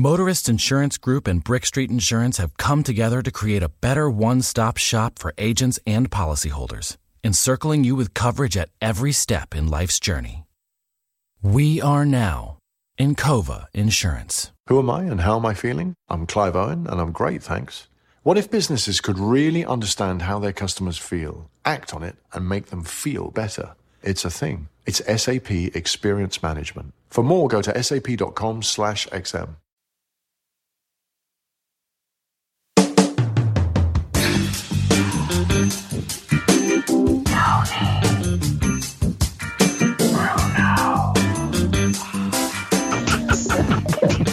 Motorist Insurance Group and Brick Street Insurance have come together to create a better one stop shop for agents and policyholders, encircling you with coverage at every step in life's journey. We are now in Encova Insurance. Who am I and how am I feeling? I'm Clive Owen and I'm great, thanks. What if businesses could really understand how their customers feel, act on it, and make them feel better? It's a thing. It's SAP Experience Management. For more, go to sap.com slash XM.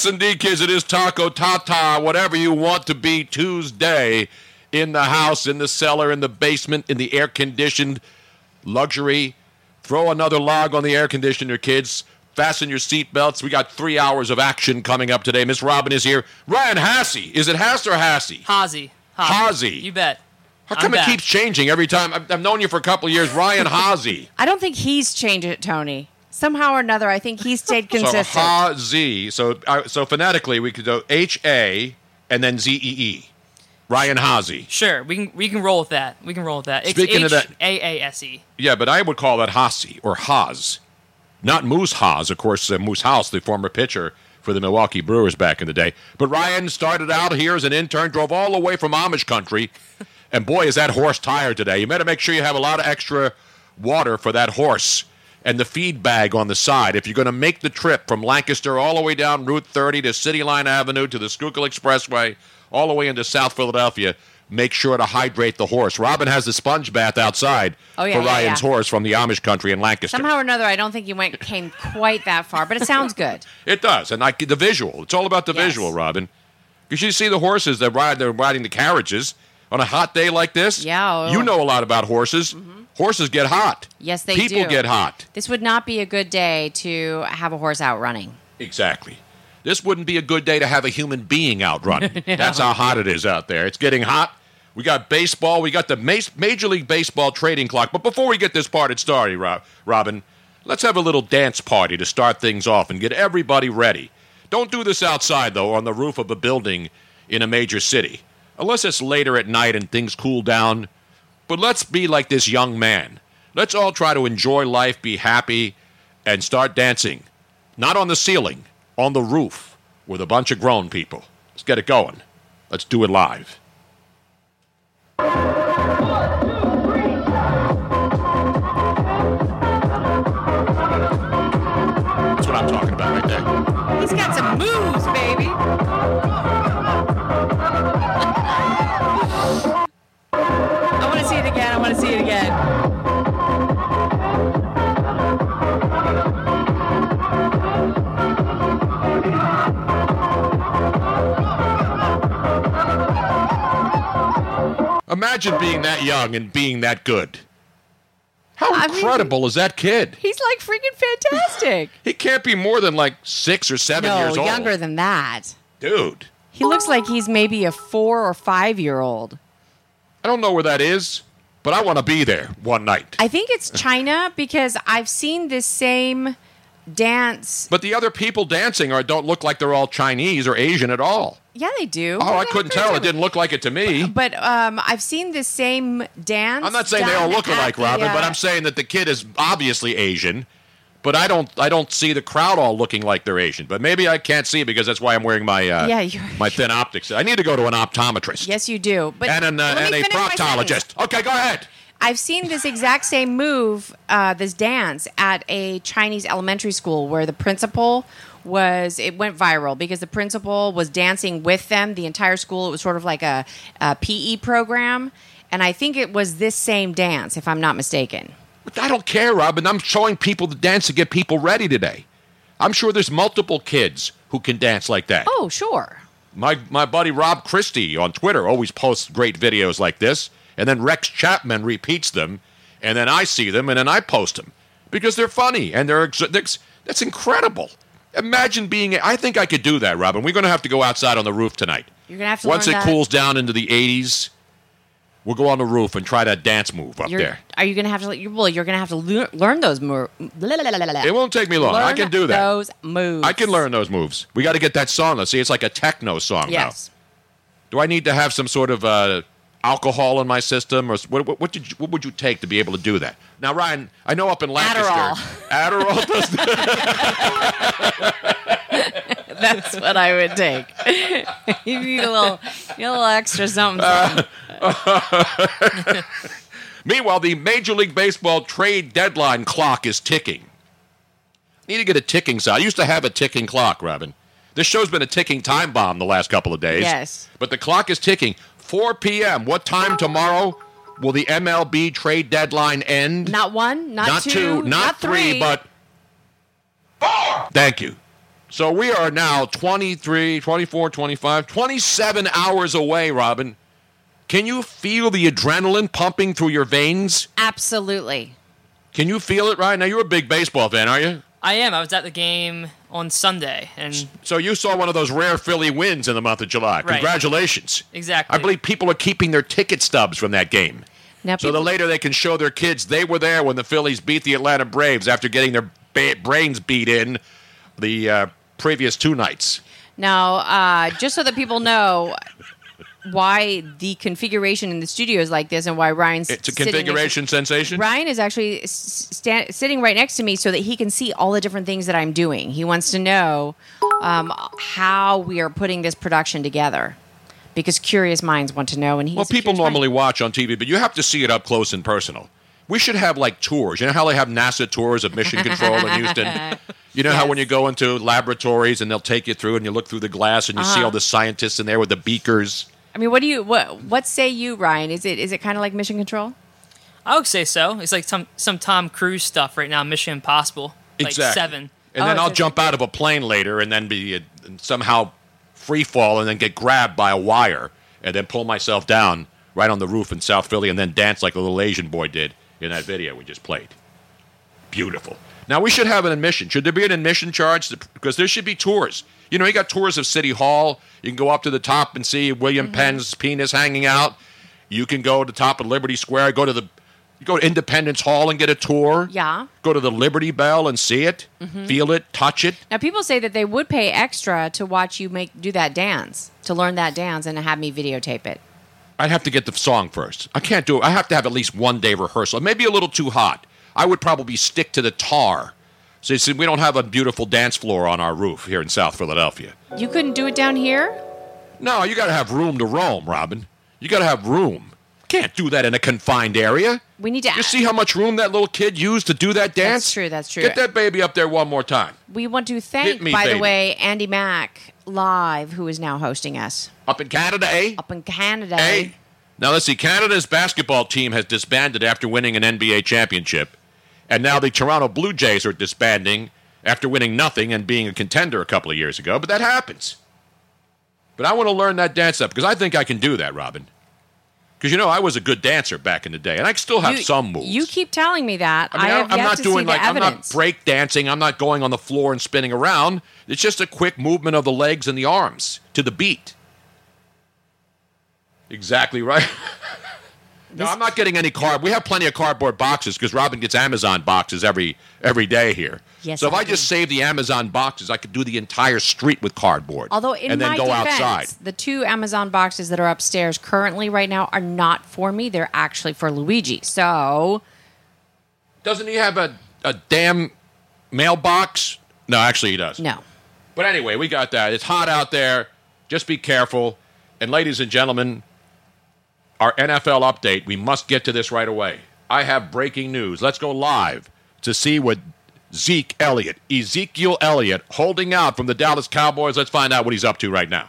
Yes, indeed, kids. It is Taco Tata, whatever you want to be Tuesday in the house, in the cellar, in the basement, in the air conditioned luxury. Throw another log on the air conditioner, kids. Fasten your seatbelts. We got three hours of action coming up today. Miss Robin is here. Ryan Hassey. Is it Hass or Hassey? Hazy. Hazy. You bet. How I'm come it back. keeps changing every time? I've, I've known you for a couple of years. Ryan Hazy. I don't think he's changed it, Tony. Somehow or another, I think he stayed consistent. So Ha Z. So uh, so phonetically, we could go H A and then Z E E. Ryan Hazy. Sure, we can we can roll with that. We can roll with that. It's Speaking of that- A A S E. Yeah, but I would call that Hasi or Haas, not Moose Haas. Of course, uh, Moose Haas, the former pitcher for the Milwaukee Brewers back in the day. But Ryan started out here as an intern, drove all the way from Amish country, and boy, is that horse tired today. You better make sure you have a lot of extra water for that horse and the feed bag on the side. If you're going to make the trip from Lancaster all the way down Route 30 to City Line Avenue to the Schuylkill Expressway, all the way into South Philadelphia, make sure to hydrate the horse. Robin has the sponge bath outside Oh, yeah, for yeah, Ryan's yeah. horse from the Amish country in Lancaster. Somehow or another, I don't think you went came quite that far, but it sounds good. It does, and like the visual. It's all about the Yes. visual, Robin. Because you see the horses that ride, they're riding the carriages on a hot day like this. Yeah, oh. you know a lot about horses. Mm-hmm. Horses get hot. Yes, they People do. People get hot. This would not be a good day to have a horse out running. Exactly. This wouldn't be a good day to have a human being out running. That's how hot it is out there. It's getting hot. We got baseball. We got the Ma- Major League Baseball trading clock. But before we get this party started, Rob, Robin, let's have a little dance party to start things off and get everybody ready. Don't do this outside, though, on the roof of a building in a major city. Unless it's later at night and things cool down. But let's be like this young man. Let's all try to enjoy life, be happy, and start dancing. Not on the ceiling, on the roof with a bunch of grown people. Let's get it going. Let's do it live. Imagine being that young and being that good. How I mean- incredible is that kid? He's like freaking fantastic. He can't be more than like six or seven no, years old. younger than that. Dude, He looks like he's maybe a four or five year old. I don't know where that is, but I want to be there one night. I think it's China because I've seen this same dance. But the other people dancing are don't look like they're all Chinese or Asian at all. Yeah, they do. Oh, I couldn't tell. It didn't look like it to me. But um, I've seen the same dance. I'm not saying they all look alike, the, Robin, but uh, I'm saying that the kid is obviously Asian. But I don't, I don't see the crowd all looking like they're Asian. But maybe I can't see because that's why I'm wearing my, uh, Yeah, my thin optics. I need to go to an optometrist Yes, you do. But and, an, uh, and a finish my sentence. proctologist. Okay, go ahead. I've seen this exact same move, uh, this dance, at a Chinese elementary school where the principal was it went viral because the principal was dancing with them the entire school it was sort of like a, a pe program and i think it was this same dance if i'm not mistaken I don't care, Robin. I'm showing people the dance to get people ready today. I'm sure there's multiple kids who can dance like that. oh sure My my buddy Rob Christie on Twitter always posts great videos like this, and then Rex Chapman repeats them, and then I see them and then I post them because they're funny and they're ex- that's, incredible. Imagine being. I think I could do that, Robin. We're going to have to go outside on the roof tonight. you're gonna have to Once learn it that. cools down into the 80s, we'll go on the roof and try that dance move up You're- there. are you gonna have to well you're gonna have to lear, learn those moves It won't take me long. I can do that. those moves I can learn those moves. We got to get that song. Let's see. It's like a techno song yes now. Do I need to have some sort of uh, alcohol in my system, or what, what, what did you, what would you take to be able to do that? Now, Ryan, I know up in Lancaster, Adderall, does That. That's what I would take. you need a little, need a little extra something. something. Meanwhile, the Major League Baseball trade deadline clock is ticking. Need to get a ticking sound. I used to have a ticking clock, Robin. This show's been a ticking time bomb the last couple of days. Yes. But the clock is ticking. 4 p.m. What time tomorrow will the MLB trade deadline end? Not one, not, not two, not, three, but four. Thank you. So we are now 23, 24, 25, 27 hours away, Robin. Can you feel the adrenaline pumping through your veins? absolutely. Can you feel it right now? You're a big baseball fan, are you? I am. I was at the game on Sunday, and So you saw one of those rare Philly wins in the month of July. Right. Congratulations. exactly. I believe people are keeping their ticket stubs from that game. Now, So the later they can show their kids they were there when the Phillies beat the Atlanta Braves after getting their ba- brains beat in the uh, previous two nights. now, uh, just so that people know why the configuration in the studio is like this and why Ryan's It's a sitting next to- configuration sensation. Ryan is actually s- sta- sitting right next to me so that he can see all the different things that I'm doing. He wants to know um, how we are putting this production together because curious minds want to know. And he's Well, people curious mind. normally watch on TV, but you have to see it up close and personal. We should have like tours. You know how they have NASA tours of mission control in Houston? You know how when you go into laboratories and they'll take you through and you look through the glass and you see Uh-huh. all the scientists in there with the beakers. I mean, what do you what what say you, Ryan? Is it is it kind of like Mission Control? I would say so. It's like some some Tom Cruise stuff right now. Mission Impossible. Like Exactly. seven. And then Oh, I'll so- jump out of a plane later and then be uh, somehow free fall and then get grabbed by a wire and then pull myself down right on the roof in South Philly and then dance like the little Asian boy did in that video we just played. Beautiful. Now we should have an admission. Should there be an admission charge? Because there should be tours. You know, you got tours of City Hall. You can go up to the top and see William Mm-hmm. Penn's penis hanging out. You can go to the top of Liberty Square. Go to the you go to Independence Hall and get a tour. Yeah. Go to the Liberty Bell and see it, Mhm. feel it, touch it. Now, people say that they would pay extra to watch you make do that dance, to learn that dance, and to have me videotape it. I'd have to get the song first. I can't do it. I have to have at least one day rehearsal. Maybe a little too hot. I would probably stick to the tar. You see, we don't have a beautiful dance floor on our roof here in South Philadelphia. You couldn't do it down here. No, you got to have room to roam, Robin. You got to have room. Can't do that in a confined area. We need to. You see how much room that little kid used to do that dance? That's true. That's true. Get that baby up there one more time. We want to thank, me, by the way, Andy Mack live, who is now hosting us Up in Canada, eh? up in Canada. Hey. Now let's see. Canada's basketball team has disbanded after winning an NBA championship, and now the Toronto Blue Jays are disbanding after winning nothing and being a contender a couple of years ago. But that happens. But I want to learn that dance up because I think I can do that, Robin. Because you know I was a good dancer back in the day, and I still have You- some moves. You keep telling me that. I mean, I have am yet not doing like I'm not break dancing. I'm not going on the floor and spinning around. It's just a quick movement of the legs and the arms to the beat. Exactly right. No, I'm not getting any card. We have plenty of cardboard boxes because Robin gets Amazon boxes every every day here. Yes, so if I I just save the Amazon boxes, I could do the entire street with cardboard. Although in and then my go defense, outside. the two Amazon boxes that are upstairs currently right now are not for me. They're actually for Luigi. So Doesn't he have a, a damn mailbox? No, actually he does. no. But anyway, we got that. It's hot out there. Just be careful. And ladies and gentlemen, our NFL update, we must get to this right away. I have breaking news. Let's go live to see what Zeke Elliott, Ezekiel Elliott, holding out from the Dallas Cowboys. Let's find out what he's up to right now.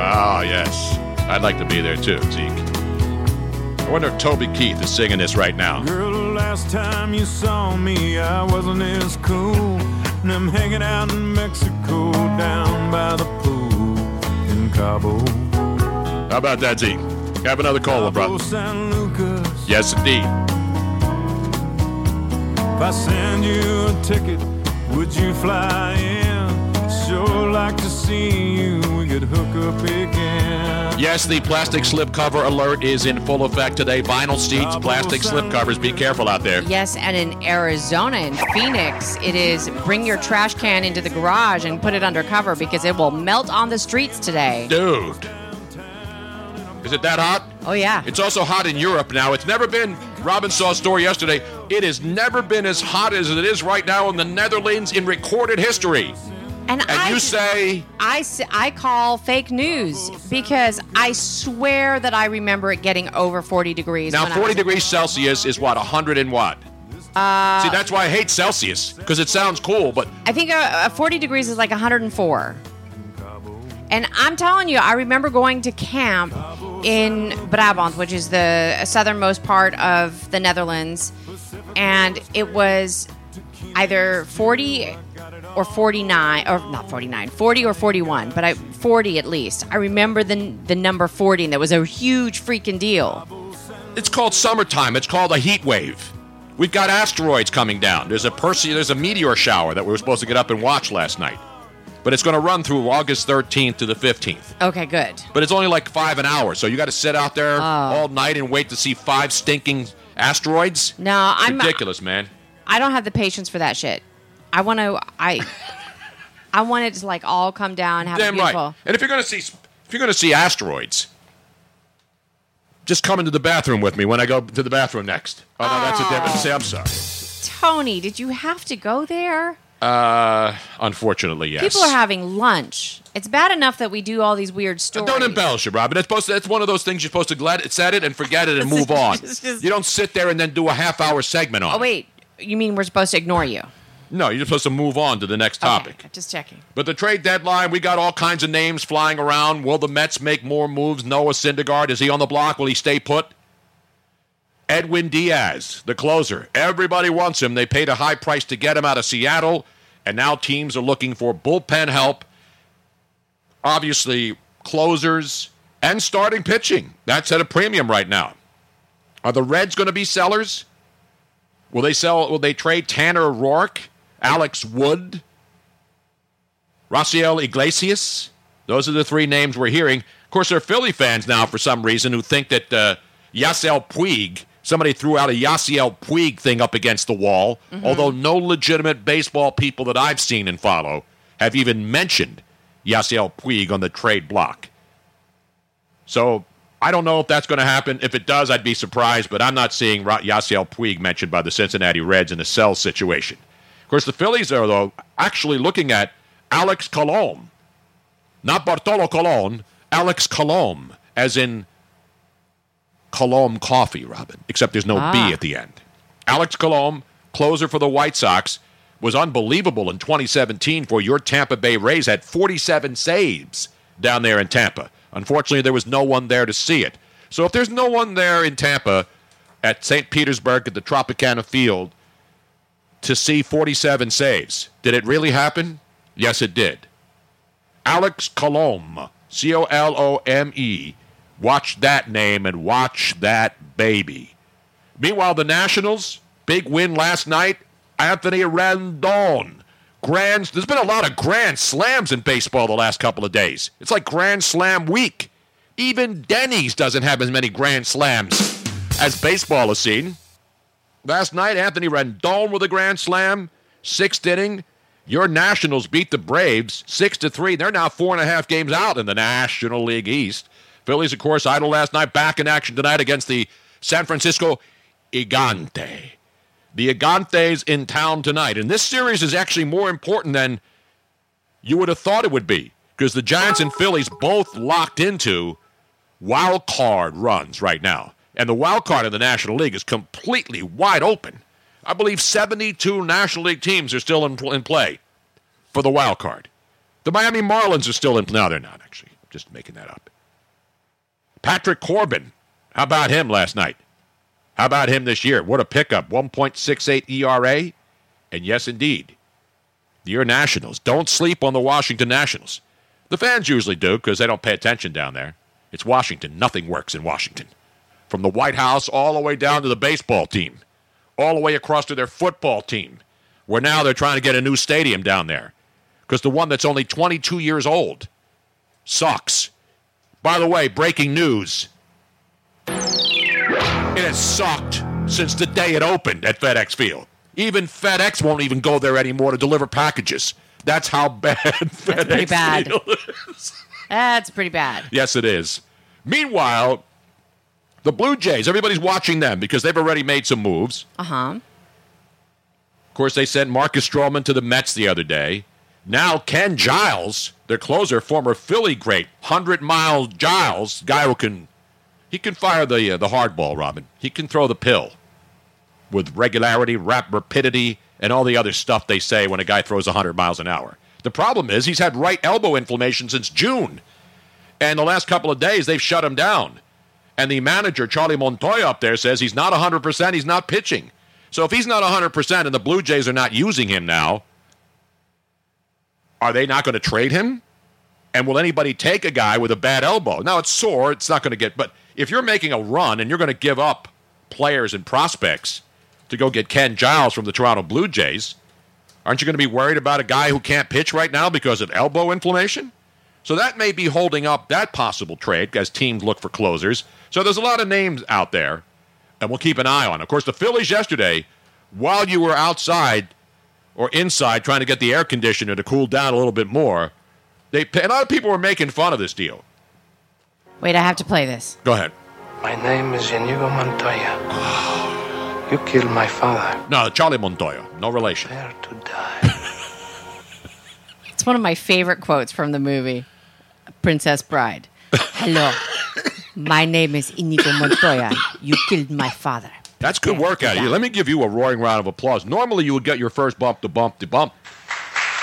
Ah, yes. I'd like to be there too, Zeke. I wonder if Toby Keith is singing this right now. Girl, last time you saw me, I wasn't as cool. And I'm hanging out in Mexico down by the pool in Cabo. How about that, Zeke? Have another caller, Cabo brother. San Lucas. Yes, indeed. If I send you a ticket, would you fly in? Sure like to see you. We could hook up again. Yes, the plastic slip cover alert is in full effect today. Vinyl seats, plastic slip covers. Be careful out there. Yes, and in Arizona, in Phoenix, it is bring your trash can into the garage and put it under cover because it will melt on the streets today. Dude. Is it that hot? Oh, yeah. It's also hot in Europe now. It's never been, Robin saw a story yesterday, it has never been as hot as it is right now in the Netherlands in recorded history. And, And I, you say, I call fake news because I swear that I remember it getting over 40 degrees. now 40 was- degrees Celsius is what, 100 and what? Uh, See, that's why I hate Celsius, because it sounds cool, but I think uh, uh, 40 degrees is like 104. And I'm telling you, I remember going to camp in Brabant, which is the southernmost part of the Netherlands, and it was either 40 or 49 or not 49 40 or 41 but i 40 at least i remember the the number 40 and that was a huge freaking deal it's called summertime. It's called a heat wave. We've got asteroids coming down. There's a Perse- there's a meteor shower that we were supposed to get up and watch last night. But it's going to run through August 13th to the 15th. okay good But it's only like five an hour, so you got to sit out there Oh. all night and wait to see five stinking asteroids. no It's i'm ridiculous, man. I don't have the patience for that shit. I want to. I. I want it to like all come down, have a Damn beautiful. right. And if you're going to see if you're going to see asteroids, just come into the bathroom with me when I go to the bathroom next. Oh no, that's a different. Say, I'm sorry. Tony, did you have to go there? Uh, unfortunately, yes. People are having lunch. It's bad enough that we do all these weird stories. Don't embellish it, Robin. It's supposed to, that's one of those things you're supposed to let set it and forget it and move on. It's just- You don't sit there and then do a half hour segment on it. Oh it. wait, you mean we're supposed to ignore you? No, you're supposed to move on to the next topic. Okay, just checking. But the trade deadline, we got all kinds of names flying around. Will the Mets make more moves? Noah Syndergaard, is he on the block? Will he stay put? Edwin Diaz, the closer. Everybody wants him. They paid a high price to get him out of Seattle, and now teams are looking for bullpen help. Obviously, closers and starting pitching. That's at a premium right now. Are the Reds going to be sellers? Will they sell? Will they trade Tanner Roark, Alex Wood, Raciel Iglesias? Those are the three names we're hearing. Of course, there are Philly fans now for some reason who think that uh, Yasiel Puig, somebody threw out a Yasiel Puig thing up against the wall, although no legitimate baseball people that I've seen and follow have even mentioned Yasiel Puig on the trade block. So I don't know if that's going to happen. If it does, I'd be surprised, but I'm not seeing Yasiel Puig mentioned by the Cincinnati Reds in a sell situation. Of course, the Phillies are, though, actually looking at Alex Colon. Not Bartolo Colon, Alex Colon, as in Colombe coffee, Robin, except there's no Ah. B at the end. Alex Colomé, closer for the White Sox, was unbelievable in 2017 for your Tampa Bay Rays, had 47 saves down there in Tampa. Unfortunately, there was no one there to see it. So if there's no one there in Tampa at St. Petersburg at the Tropicana Field to see 47 saves, did it really happen? Yes, it did. Alex Colomé, C O L O M E. Watch that name and watch that baby. Meanwhile, the Nationals, big win last night. Anthony Rendon, grand. There's been a lot of grand slams in baseball the last couple of days. It's like Grand Slam week. Even Denny's doesn't have as many grand slams as baseball has seen. Last night, Anthony Rendon with a grand slam, sixth inning. Your Nationals beat the Braves six to three. They're now four and a half games out in the National League East. Phillies, of course, idle last night, back in action tonight against the San Francisco Gigante. The Gigantes in town tonight, and this series is actually more important than you would have thought it would be because the Giants and Phillies both locked into wild card runs right now. And the wild card in the National League is completely wide open. I believe 72 National League teams are still in, in play for the wild card. The Miami Marlins are still in. No, they're not, actually. I'm just making that up. Patrick Corbin. How about him last night? How about him this year? What a pickup. 1.68 ERA. And yes, indeed, your Nationals. Don't sleep on the Washington Nationals. The fans usually do because they don't pay attention down there. It's Washington. Nothing works in Washington. From the White House all the way down to the baseball team, all the way across to their football team, where now they're trying to get a new stadium down there because the one that's only 22 years old sucks. By the way, breaking news. It has sucked since the day it opened at FedEx Field. Even FedEx won't even go there anymore to deliver packages. That's how bad FedEx pretty bad. Field is. That's pretty bad. Yes, it is. Meanwhile, the Blue Jays, everybody's watching them because they've already made some moves. Uh huh. Of course, they sent Marcus Stroman to the Mets the other day. Now, Ken Giles, their closer, former Philly great, 100 mile Giles, guy who can. He can fire the, uh, the hard ball, Robin. He can throw the pill with regularity, rap, rapidity, and all the other stuff they say when a guy throws 100 miles an hour. The problem is he's had right elbow inflammation since June. And the last couple of days, they've shut him down. And the manager, Charlie Montoya, up there says he's not 100%, he's not pitching. So if he's not 100% and the Blue Jays are not using him now, are they not going to trade him? And will anybody take a guy with a bad elbow? Now it's sore, it's not going to get, but if you're making a run and you're going to give up players and prospects to go get Ken Giles from the Toronto Blue Jays, aren't you going to be worried about a guy who can't pitch right now because of elbow inflammation? So that may be holding up that possible trade as teams look for closers. So there's a lot of names out there, and we'll keep an eye on. Of course, the Phillies yesterday, while you were outside or inside trying to get the air conditioner to cool down a little bit more, they a lot of people were making fun of this deal. Wait, I have to play this. Go ahead. My name is Inigo Montoya. you killed my father. No, Charlie Montoya, no relation. Prepare to die. It's one of my favorite quotes from the movie Princess Bride. Hello, my name is Inigo Montoya. You killed my father. That's good work out of you. Let me give you a roaring round of applause. Normally, you would get your first bump to bump to bump,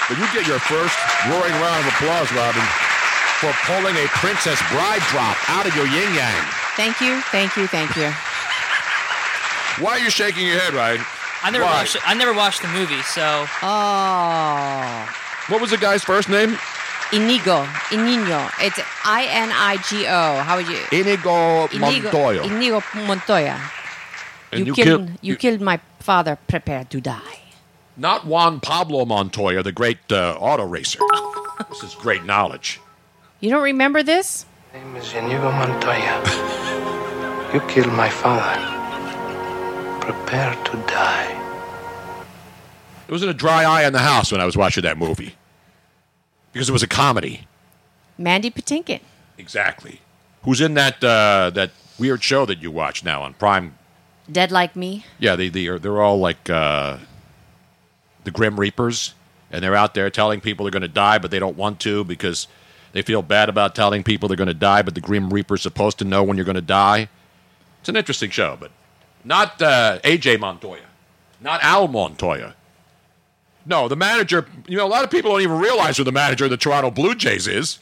but you get your first roaring round of applause, Robin, for pulling a Princess Bride drop out of your yin yang. Thank you, thank you, thank you. Why are you shaking your head, Ryan? I never Why? watched. I never watched the movie, so. Oh. What was the guy's first name? Inigo. Inigo. It's I N I G O. How would you? Inigo Inigo Montoya. Inigo Montoya. And you, you killed, killed- you, you- killed my father. Prepare to die. Not Juan Pablo Montoya, the great uh, auto racer. this is great knowledge. You don't remember this? My name is Inigo Montoya. you killed my father. Prepare to die. There wasn't a dry eye in the house when I was watching that movie because it was a comedy. Mandy Patinkin. Exactly. Who's in that uh, that weird show that you watch now on Prime? Dead like me. Yeah, they they are they're all like uh, the Grim Reapers, and they're out there telling people they're going to die, but they don't want to because they feel bad about telling people they're going to die. But the Grim Reaper's supposed to know when you're going to die. It's an interesting show, but not uh, AJ Montoya, not Al Montoya. No, the manager. You know, a lot of people don't even realize who the manager of the Toronto Blue Jays is.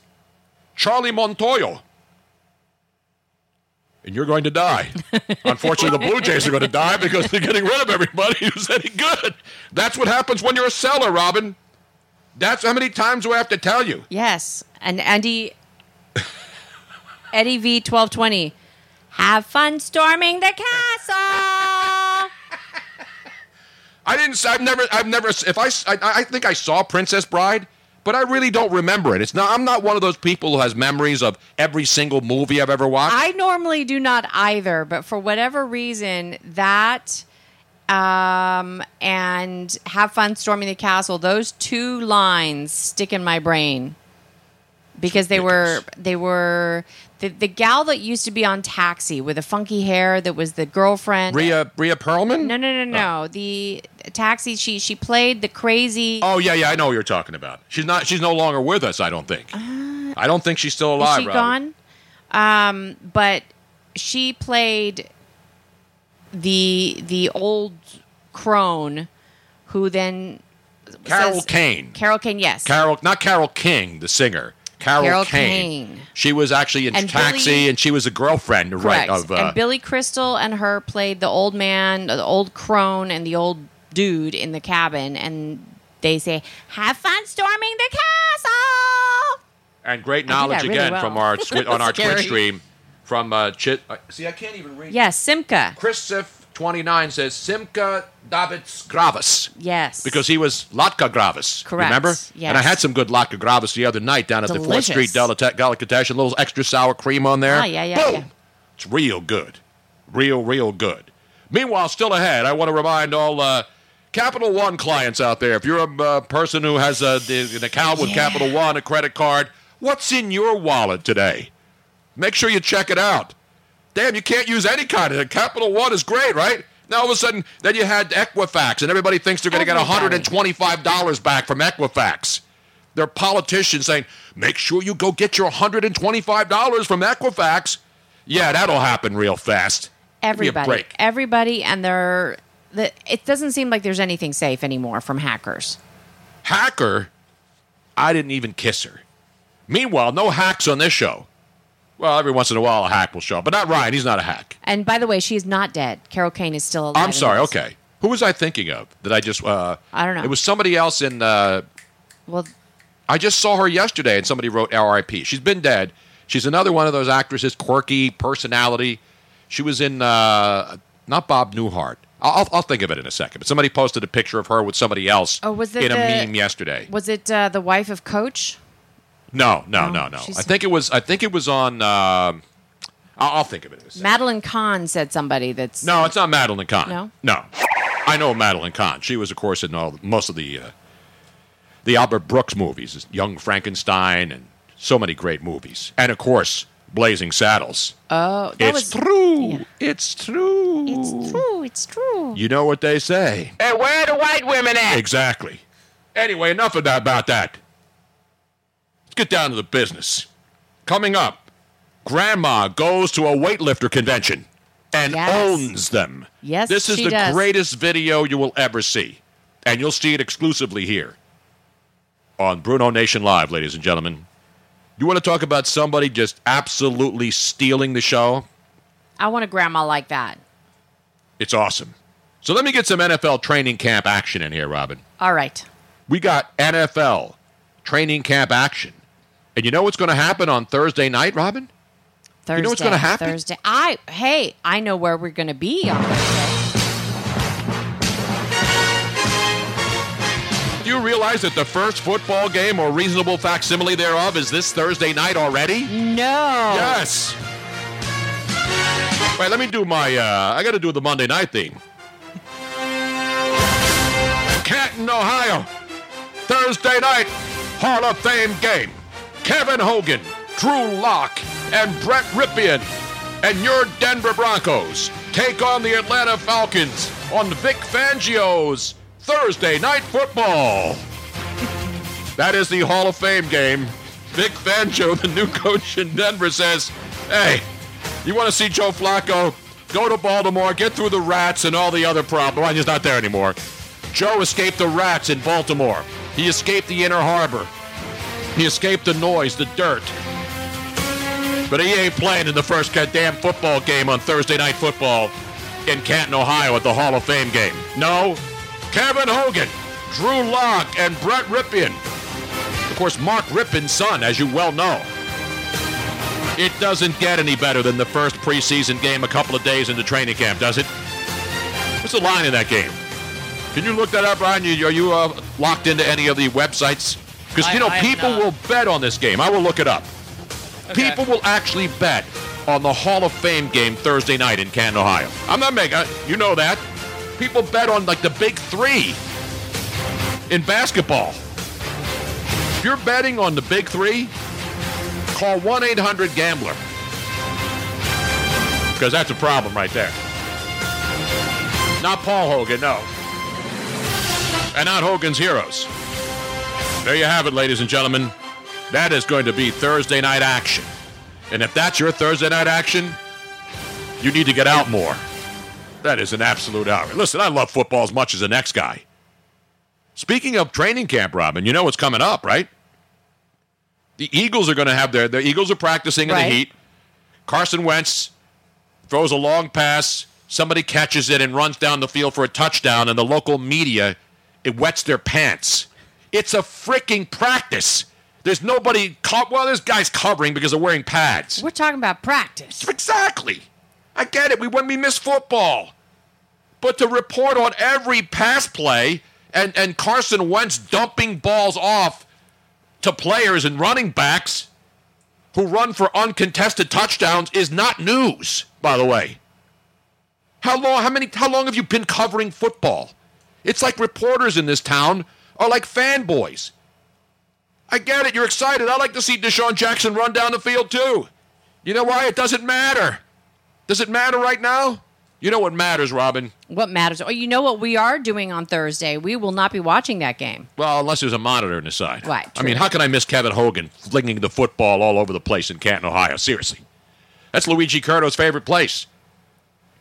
Charlie Montoyo. And you're going to die. Unfortunately, the Blue Jays are going to die because they're getting rid of everybody who's any good. That's what happens when you're a seller, Robin. That's how many times do I have to tell you? Yes. And Andy. Eddie V. 1220. Have fun storming the castle. I didn't. I've never. I've never. If I, I, I think I saw Princess Bride, but I really don't remember it. It's not. I'm not one of those people who has memories of every single movie I've ever watched. I normally do not either, but for whatever reason, that um, and have fun storming the castle. Those two lines stick in my brain because they were they were the the gal that used to be on Taxi with the funky hair that was the girlfriend. Rhea Rhea Perlman. No, no, no, no. The Taxi. She she played the crazy. Oh yeah, yeah. I know what you're talking about. She's not. She's no longer with us. I don't think. I don't think she's still alive. Is she Robin. gone? Um, but she played the the old crone who then Carol says- Kane. Carol Kane, yes. Carol, not Carol King, the singer. Carol, Carol Kane. Kane. She was actually in And Taxi, Billy- and she was a girlfriend, Correct. right? Of uh, and Billy Crystal and her played the old man, the old crone, and the old dude in the cabin, and they say, "Have fun storming the castle." and great I did that knowledge really again well. from our on our. Twitch stream from uh, Chit. Uh, see, I can't even read. Yes, Simka. Chris Sif twenty nine says Simka Davids Gravis. Yes. Because he was Latka Gravas. Correct. Remember? Yes. And I had some good Latka Gravis the other night down at the 4th Delicious. Street Delicatessen. A little extra sour cream on there. Ah, yeah, yeah, Boom! yeah. It's real good. Real, real good. Meanwhile, still ahead, I want to remind all uh, Capital One clients out there if you're a uh, person who has a, the- an account with Capital One, a credit card, what's in your wallet today? Make sure you check it out. Damn, you can't use any kind of Capital One is great, right? Now all of a sudden, then you had Equifax, and everybody thinks they're going to get $125 back from Equifax. They're politicians saying, make sure you go get your $125 from Equifax. Yeah, that'll happen real fast. Give me a Everybody, everybody, and they're. The, it doesn't seem like there's anything safe anymore from hackers. Hacker, I didn't even kiss her. Meanwhile, no hacks on this show. Well, every once in a while a hack will show up, but not Ryan. He's not a hack. And by the way, she's not dead. Carol Kane is still alive. I'm sorry. Okay. Who was I thinking of? Did I just? Uh, I don't know. It was somebody else in. Uh, Well, I just saw her yesterday, and somebody wrote R.I.P. She's been dead. She's another one of those actresses, quirky personality. She was in uh, not Bob Newhart. I'll, I'll- I'll think of it in a second. But somebody posted a picture of her with somebody else Oh, was it in a the- meme yesterday. was it uh, the wife of Coach? No, no, no, no. she's- I think it was. I think it was on. Um I'll, I'll think of it in a second. Madeline Kahn said somebody that's No, it's not Madeline Kahn. No? no. I know Madeline Kahn. She was, of course, in all most of the uh, the Albert Brooks movies, Young Frankenstein, and so many great movies, and of course, Blazing Saddles. Oh, that it's was true. It's true. It's true. It's true. You know what they say. Hey, where the white women at? Exactly. Anyway, enough of that about that. Let's get down to the business. Coming up, Grandma goes to a weightlifter convention and Yes. owns them. Yes, This is the does. greatest video you will ever see. And you'll see it exclusively here on Bruno Nation Live, ladies and gentlemen. You want to talk about somebody just absolutely stealing the show? I want a grandma like that. It's awesome. So let me get some NFL training camp action in here, Robin. All right. we got NFL training camp action. And you know what's going to happen on Thursday night, Robin? Thursday. You know what's gonna happen? Thursday. I hey, I know where we're going to be on Thursday. Do you realize that the first football game or reasonable facsimile thereof is this Thursday night already? No. Yes. Wait, let me do my, uh, I got to do the Monday night theme. Canton, Ohio. Thursday night Hall of Fame game. Kevin Hogan, Drew Lock, and Brett Rypien and your Denver Broncos take on the Atlanta Falcons on Vic Fangio's Thursday Night Football. That is the Hall of Fame game. Vic Fangio, the new coach in Denver, says, Hey, you want to see Joe Flacco? Go to Baltimore, get through the rats and all the other problems. Well, he's not there anymore. Joe escaped the rats in Baltimore. He escaped the inner harbor. He escaped the noise, the dirt. But he ain't playing in the first goddamn football game on Thursday Night Football in Canton, Ohio at the Hall of Fame game. No, Kevin Hogan, Drew Lock, and Brett Rypien. Of course, Mark Rypien's son, as you well know. It doesn't get any better than the first preseason game a couple of days into training camp, does it? What's the line in that game? Can you look that up, Ryan? Are you uh, locked into any of the websites? Because you know I people not. will bet on this game. I will look it up. Okay. People will actually bet on the Hall of Fame game Thursday night in Canton, Ohio. I'm not making. uh, You know that. People bet on like the big three in basketball. If you're betting on the big three, call 1 800 Gambler. Because that's a problem right there. Not Paul Hogan, no. And not Hogan's Heroes. There you have it, ladies and gentlemen. That is going to be Thursday night action. And if that's your Thursday night action, you need to get out more. That is an absolute hour. Listen, I love football as much as the next guy. Speaking of training camp, Robin, you know what's coming up, right? The Eagles are going to have their the Eagles are practicing in Right. the heat. Carson Wentz throws a long pass, somebody catches it and runs down the field for a touchdown, and the local media it wets their pants. It's a freaking practice. There's nobody. Co- well, there's guys covering because they're wearing pads. We're talking about practice. Exactly. I get it. We when we miss football, but to report on every pass play and and Carson Wentz dumping balls off to players and running backs who run for uncontested touchdowns is not news. By the way, how long? How many? How long have you been covering football? It's like reporters in this town are like fanboys. I get it. You're excited. I like to see DeSean Jackson run down the field too. You know why? It doesn't matter. Does it matter right now? You know what matters, Robin. What matters? Oh, you know what we are doing on Thursday? We will not be watching that game. Well, unless there's a monitor in the side. Right, I mean, how can I miss Kevin Hogan flinging the football all over the place in Canton, Ohio? Seriously. That's Luigi Curto's favorite place.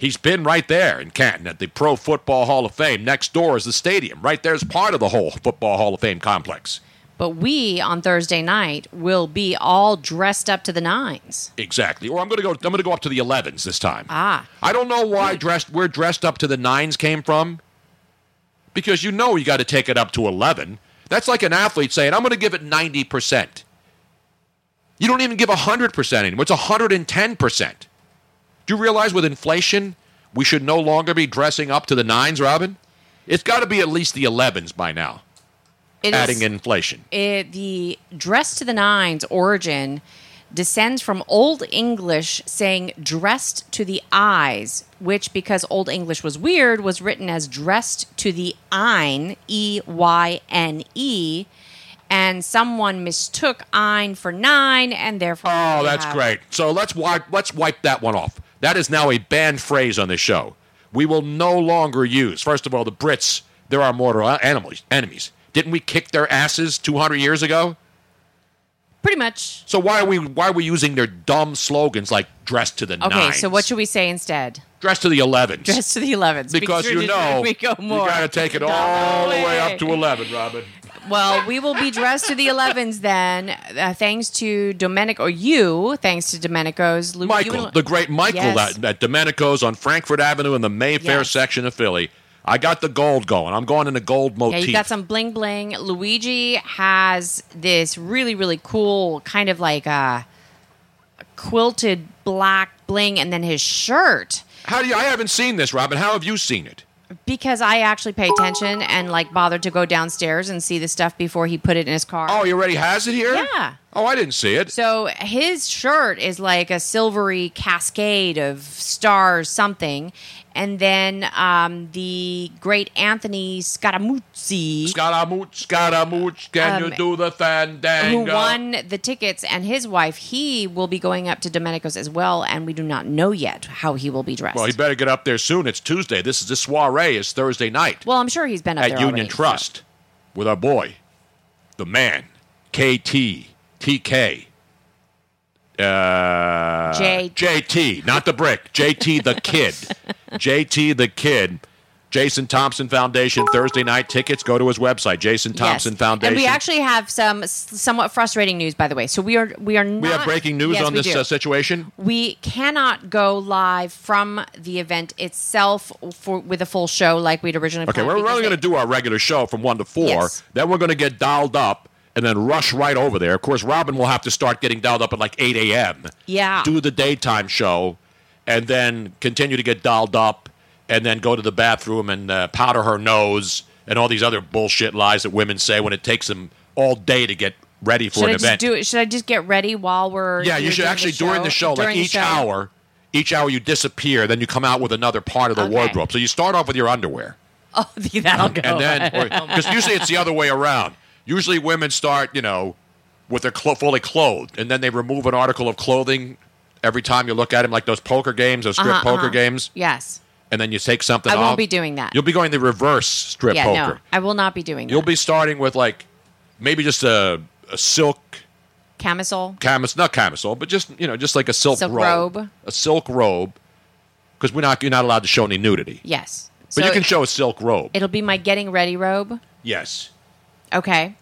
He's been right there in Canton at the Pro Football Hall of Fame. Next door is the stadium. Right there's part of the whole Football Hall of Fame complex. But we on Thursday night will be all dressed up to the nines. Exactly. Or I'm going to go. I'm going to go up to the 11s this time. Ah. I don't know why dressed where dressed up to the nines came from. Because you know you got to take it up to 11. That's like an athlete saying, "I'm going to give it 90 percent." You don't even give 100 percent anymore. It's 110 percent. Do you realize with inflation, we should no longer be dressing up to the nines, Robin? It's got to be at least the 11s by now. It adding is- inflation. It, the dress to the nines origin descends from Old English saying dressed to the eyes, which, because Old English was weird, was written as dressed to the eyne, E Y N E. And someone mistook ein for nine, and therefore. Oh, that's have- great. So let's wipe let's wipe that one off. That is now a banned phrase on this show. We will no longer use. First of all, the Brits, they're our mortal enemies. Enemies. Didn't we kick their asses 200 years ago? Pretty much. So why are we why are we using their dumb slogans like "dress to the Okay, nines"? so what should we say instead? dress to the 11s? Dress to the 11s. because we're you know we go more. you got to take it all the way up to 11, Robin. Well, we will be dressed to the 11s then, uh, thanks to Domenico, or you, thanks to Domenico's. Lu- Michael, the great Michael Yes. at, at Domenico's on Frankford Avenue in the Mayfair Yes. section of Philly. I got the gold going. I'm going in the gold Yeah, motif. you got some bling bling. Luigi has this really, really cool kind of like a quilted black bling, and then his shirt. How do you? I haven't seen this, Robin. How have you seen it? Because I actually pay attention and like bothered to go downstairs and see the stuff before he put it in his car. Oh, he already has it here. Yeah. Oh, I didn't see it. So his shirt is like a silvery cascade of stars, something. And then um, the great Anthony Scaramucci, Scaramouche, Scaramouche, can Um, you do the fandango? who won the tickets, and his wife, he will be going up to Domenico's as well. And we do not know yet how he will be dressed. Well, he better get up there soon. It's Tuesday. This is the soiree. Is Thursday night Well, I'm sure he's been up at there Union already. Trust with our boy, the man, KT, TK. Uh, J- JT, not the brick. JT the kid. JT the kid. Jason Thompson Foundation Thursday night tickets. Go to his website, Jason Thompson yes. Foundation. And we actually have some somewhat frustrating news, by the way. So we are we are not. We have breaking news Yes, on this uh, situation. we cannot go live from the event itself for with a full show like we'd originally Okay, planned. we're only going to do our regular show from 1 to 4. Yes. Then we're going to get dialed up and then rush right over there. Of course, Robin will have to start getting dialed up at like 8 a.m. Yeah. Do the daytime show and then continue to get dialed up and then go to the bathroom and uh, powder her nose and all these other bullshit lies that women say when it takes them all day to get ready for Should an I just event. do it? Should I just get ready while we're? Yeah, you should actually during the show, like During the each show? hour, each hour you disappear, then you come out with another part of the Okay. wardrobe. So you start off with your underwear, Oh, that'll go. and then because usually it's the other way around. Usually women start, you know, with their clo- fully clothed, and then they remove an article of clothing every time you look at them, like those poker games, those strip Uh-huh, poker uh-huh. games, Yes, and then you take something I won't be doing that. You'll be going the reverse strip yeah, poker. no, I will not be doing that. You'll be starting with like maybe just a, a silk Camisole. camisole, not camisole, but just you know, just like a silk, Silk robe, robe. a silk robe, because we're not you're not allowed to show any nudity, Yes, but So you can show a silk robe. It'll be my getting ready robe. Yes, Okay.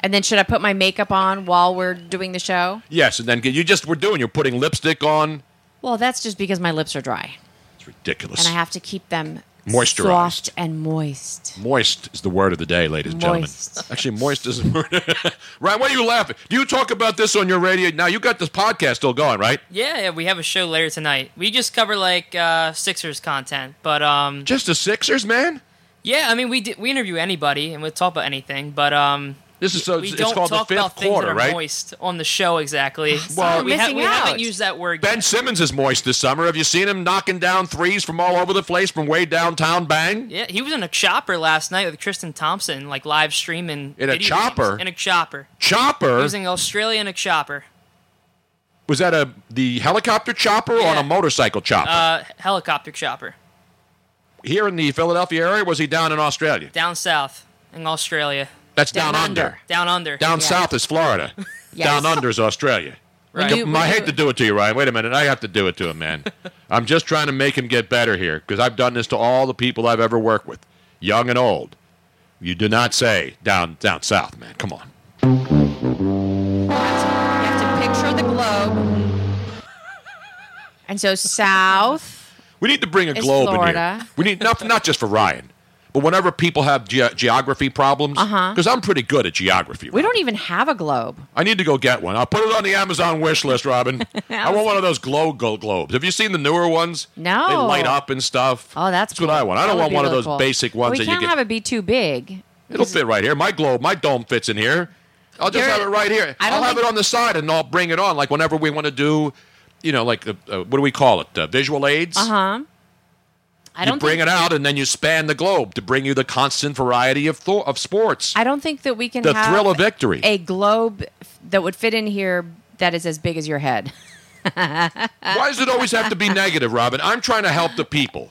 And then should I put my makeup on while we're doing the show? yes, and then you just we're doing you're putting lipstick on. Well, that's just because my lips are dry, It's ridiculous. and I have to keep them Moisturized. soft and moist. Moist is the word of the day, ladies and gentlemen. Moist. Actually, moist is the word. Ryan, why are you laughing? Do you talk about this on your radio? Now you got this podcast still going, right? Yeah, yeah, we have a show later tonight. We just cover like uh, Sixers content, but um, Just the Sixers, man. Yeah, I mean we d- we interview anybody and we talk about anything, but um, This is so. we It's, don't it's called the talk fifth about things quarter, that are right? moist on the show exactly. Well, we, ha- missing we haven't used that word. Ben yet. Simmons is moist this summer. Have you seen him knocking down threes from all over the place from way downtown? Bang. Yeah, he was in a chopper last night with Kristen Thompson, like live streaming. In a video chopper? games. In a chopper. Chopper. Using Australian chopper. Was that a the helicopter chopper or on Yeah. a motorcycle chopper? Uh, helicopter chopper. Here in the Philadelphia area, or was he down in Australia? Down south in Australia. That's down, under. Down under. Down Yeah. south is Florida. Yes. Down under is Australia. Right. You- I hate to do it to you, Ryan. Wait a minute. I have to do it to him, man. I'm just trying to make him get better here because I've done this to all the people I've ever worked with, young and old. You do not say down down south, man. Come on. You have to picture the globe. And so south. We need to bring a It's globe in here. We need not not just for Ryan, but whenever people have ge- geography problems, Uh-huh. because I'm pretty good at geography. We don't even have a globe. I need to go get one. I'll put it on the Amazon wish list, Robin. I want one of those glow globes. Have you seen the newer ones? No. They light up and stuff. Oh, that's That's what I want. I That don't want one of those cool. basic ones we that you can't get. have it be too big. It'll fit right here. My globe, my dome fits in here. I'll just You're- have it right here. I don't I'll have it on the side and I'll bring it on. Like whenever we want to do, you know, like uh, uh, what do we call it? Uh, visual aids. Uh huh. I You don't bring think, it out and then you span the globe to bring you the constant variety of thought of sports. I don't think that we can the have thrill of victory. a globe that would fit in here that is as big as your head. Why does it always have to be negative, Robin? I'm trying to help the people.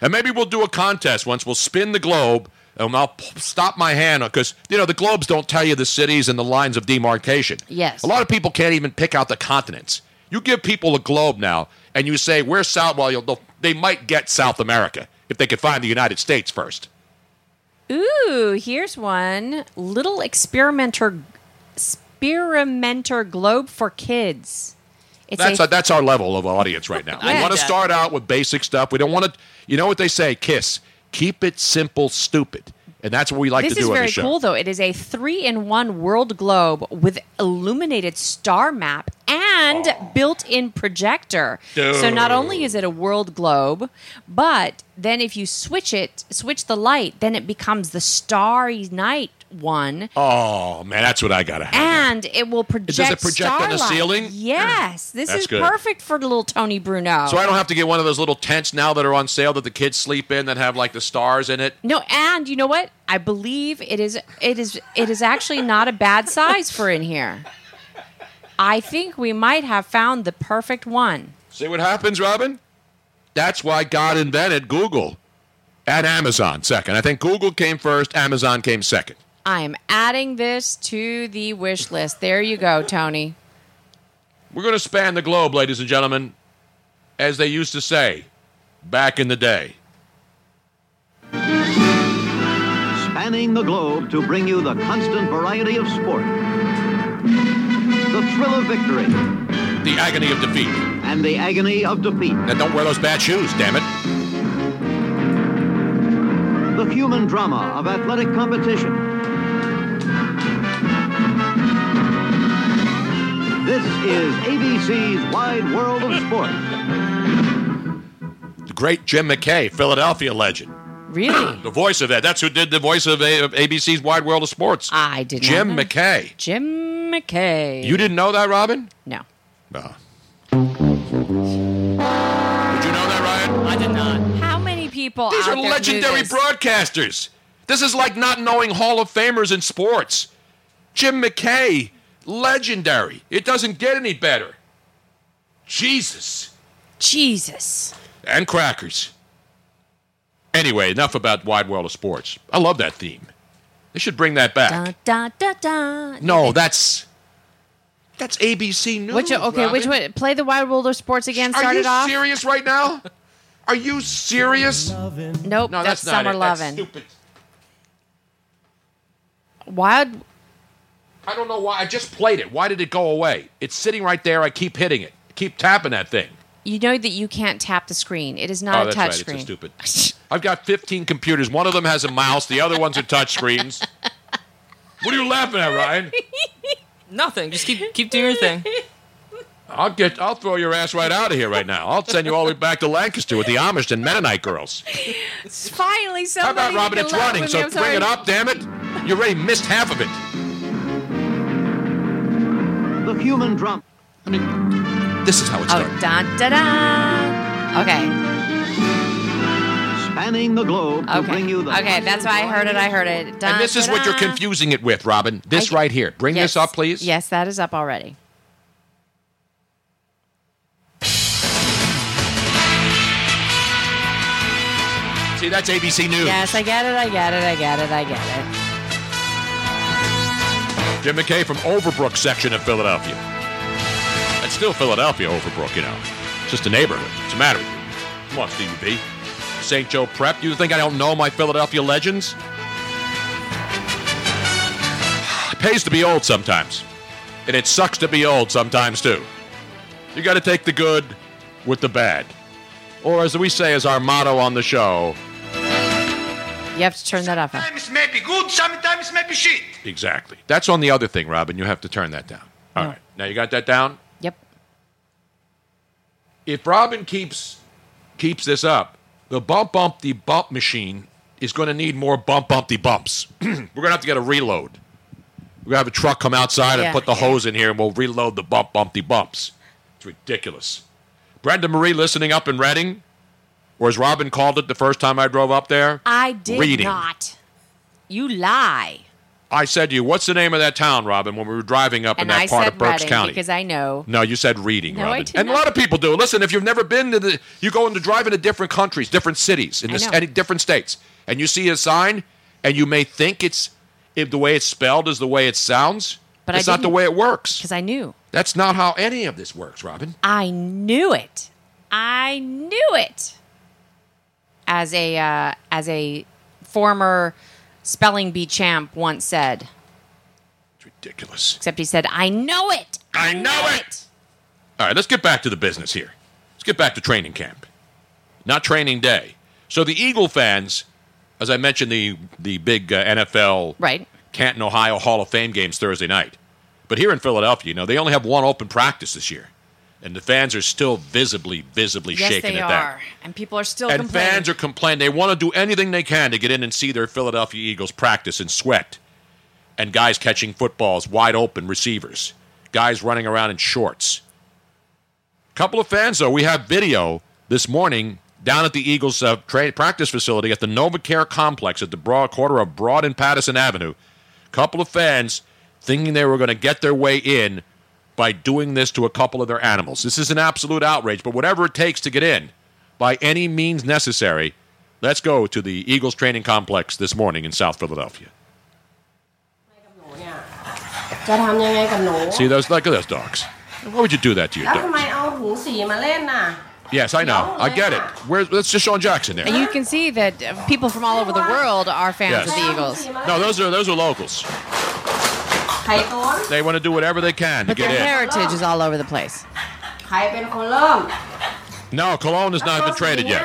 And maybe we'll do a contest once. We'll spin the globe and I'll stop my hand because, you know, the globes don't tell you the cities and the lines of demarcation. Yes. A lot of people can't even pick out the continents. You give people a globe now and you say, where's South? Well, you'll, they'll- might get South America if they could find the United States first. Ooh, here's one little experimenter experimenter globe for kids. It's That's, a, a, that's our level of audience right now. We want to start out with basic stuff. We don't want to, you know what they say, KISS, keep it simple, stupid. And that's what we like this to is do on very the show. cool though. It is a three-in-one world globe with illuminated star map and built-in projector. So not only is it a world globe, but then if you switch it, switch the light, then it becomes the starry night one. Oh man, that's what I gotta have. And it will project. Does it project on the starlight. ceiling? Yes, this That's is good. perfect for little Tony Bruno. So I don't have to get one of those little tents now that are on sale that the kids sleep in that have like the stars in it. No, and you know what? I believe it is it is it is actually not a bad size for in here. I think we might have found the perfect one. See what happens, Robin? That's why God invented Google and Amazon second. I think Google came first, Amazon came second. I am adding this to the wish list. There you go, Tony. We're going to span the globe, ladies and gentlemen, as they used to say back in the day. Spanning the globe to bring you the constant variety of sport. The thrill of victory The agony of defeat. and the agony of defeat. Now don't wear those bad shoes, damn it. The human drama of athletic competition. This is ABC's Wide World of Sports. The great Jim McKay, Philadelphia legend. Really? The voice of that. That's who did the voice of, A- of ABC's Wide World of Sports. I did not Jim know. McKay. Jim McKay. You didn't know that, Robin? No. No. Did you know that, Ryan? I did not. How many people These are legendary broadcasters. This is like not knowing Hall of Famers in sports. Jim McKay, legendary. It doesn't get any better. Jesus. Jesus. And crackers. Anyway, enough about Wide World of Sports. I love that theme. They should bring that back. Da, da, da, da. No, that's that's ABC News. Which okay? Which Robin. one? Play the Wide World of Sports again. Are Start you it off. serious right now? Are you serious? Nope. No, that's, that's, not Summer it. That's Lovin'. stupid. Wild. I don't know why. I just played it. Why did it go away? It's sitting right there. I keep hitting it. Keep tapping that thing. You know that you can't tap the screen. It is not oh, a that's touch right. screen. It's a stupid. I've got 15 computers. One of them has a mouse. The other ones are touch screens. What are you laughing at, Ryan? Nothing. Just keep keep doing your thing. I'll get. I'll throw your ass right out of here right now. I'll send you all the way back to Lancaster with the Amish and Mennonite girls. Finally, so How about Robin? It's running, so bring it up. Damn it! You already missed half of it. The human drum. I mean, this is how it oh, started. Oh, da da da. Okay. Spanning the globe to Okay. bring you the Okay, that's why I heard it. I heard it. Da, and this is what you're confusing it with, Robin. This I- right here. Bring Yes. this up, please. Yes, that is up already. See, that's ABC News. Yes, I get it. I get it. I get it. I get it. Jim McKay from Overbrook section of Philadelphia. It's still Philadelphia, Overbrook, you know. It's just a neighborhood. What's the matter with you? Come on, Stevie B. St. Joe Prep. You think I don't know my Philadelphia legends? It pays to be old sometimes. And it sucks to be old sometimes, too. You got to take the good with the bad. Or as we say as our motto on the show, You have to turn that off. Sometimes may be good, sometimes may be shit. exactly. That's on the other thing, Robin. You have to turn that down. All right. Now you got that down? Yep. if Robin keeps keeps this up, the bump bumpty bump machine is going to need more bump bumpty bumps. We're going to have to get a reload. We're going to have a truck come outside Yeah, and put the hose in here, and we'll reload the bump bumpty bumps. It's ridiculous. Brenda Marie listening up in Reading, or as Robin called it the first time I drove up there, I did Reading. not. You lie. I said to you, "What's the name of that town, Robin?" When we were driving up in that I part of Berks Reading County. because I know. No, you said reading, No, I Robin. and a lot of people do. Listen, if you've never been to the, you go into drive into different countries, different cities, in this, any different states, and you see a sign, and you may think it's if the way it's spelled is the way it sounds. But I it's not the way it works. Because I knew. That's not how any of this works, Robin. I knew it. I knew it. As a uh, as a former spelling bee champ once said. It's ridiculous. Except he said, "I know it. I know it." All right, let's get back to the business here. Let's get back to training camp, not training day. So the Eagle fans, as I mentioned, the the big uh, NFL Right. Canton, Ohio Hall of Fame games Thursday night. But here in Philadelphia, you know, they only have one open practice this year. And the fans are still visibly, visibly Yes, shaking they at are, that. and people are still And complaining. fans are complaining. They want to do anything they can to get in and see their Philadelphia Eagles practice and sweat. And guys catching footballs wide open, receivers. Guys running around in shorts. Couple of fans, though, we have video this morning down at the Eagles uh, tra- practice facility at the NovaCare complex at the broad corner of Broad and Pattison Avenue. Couple of fans thinking they were going to get their way in by doing this to a couple of their animals. This is an absolute outrage, but whatever it takes to get in, by any means necessary, let's go to the Eagles training complex this morning in South Philadelphia. See those? Look at those dogs. Why would you do that to your dogs? Yes, I know. I get it. Where's that's just Sean Jackson there. And you can see that people from all over the world are fans yes. of the Eagles. No, those are those are locals. They want to do whatever they can but to get their in. heritage is all over the place. No, Colomé has not been traded yet.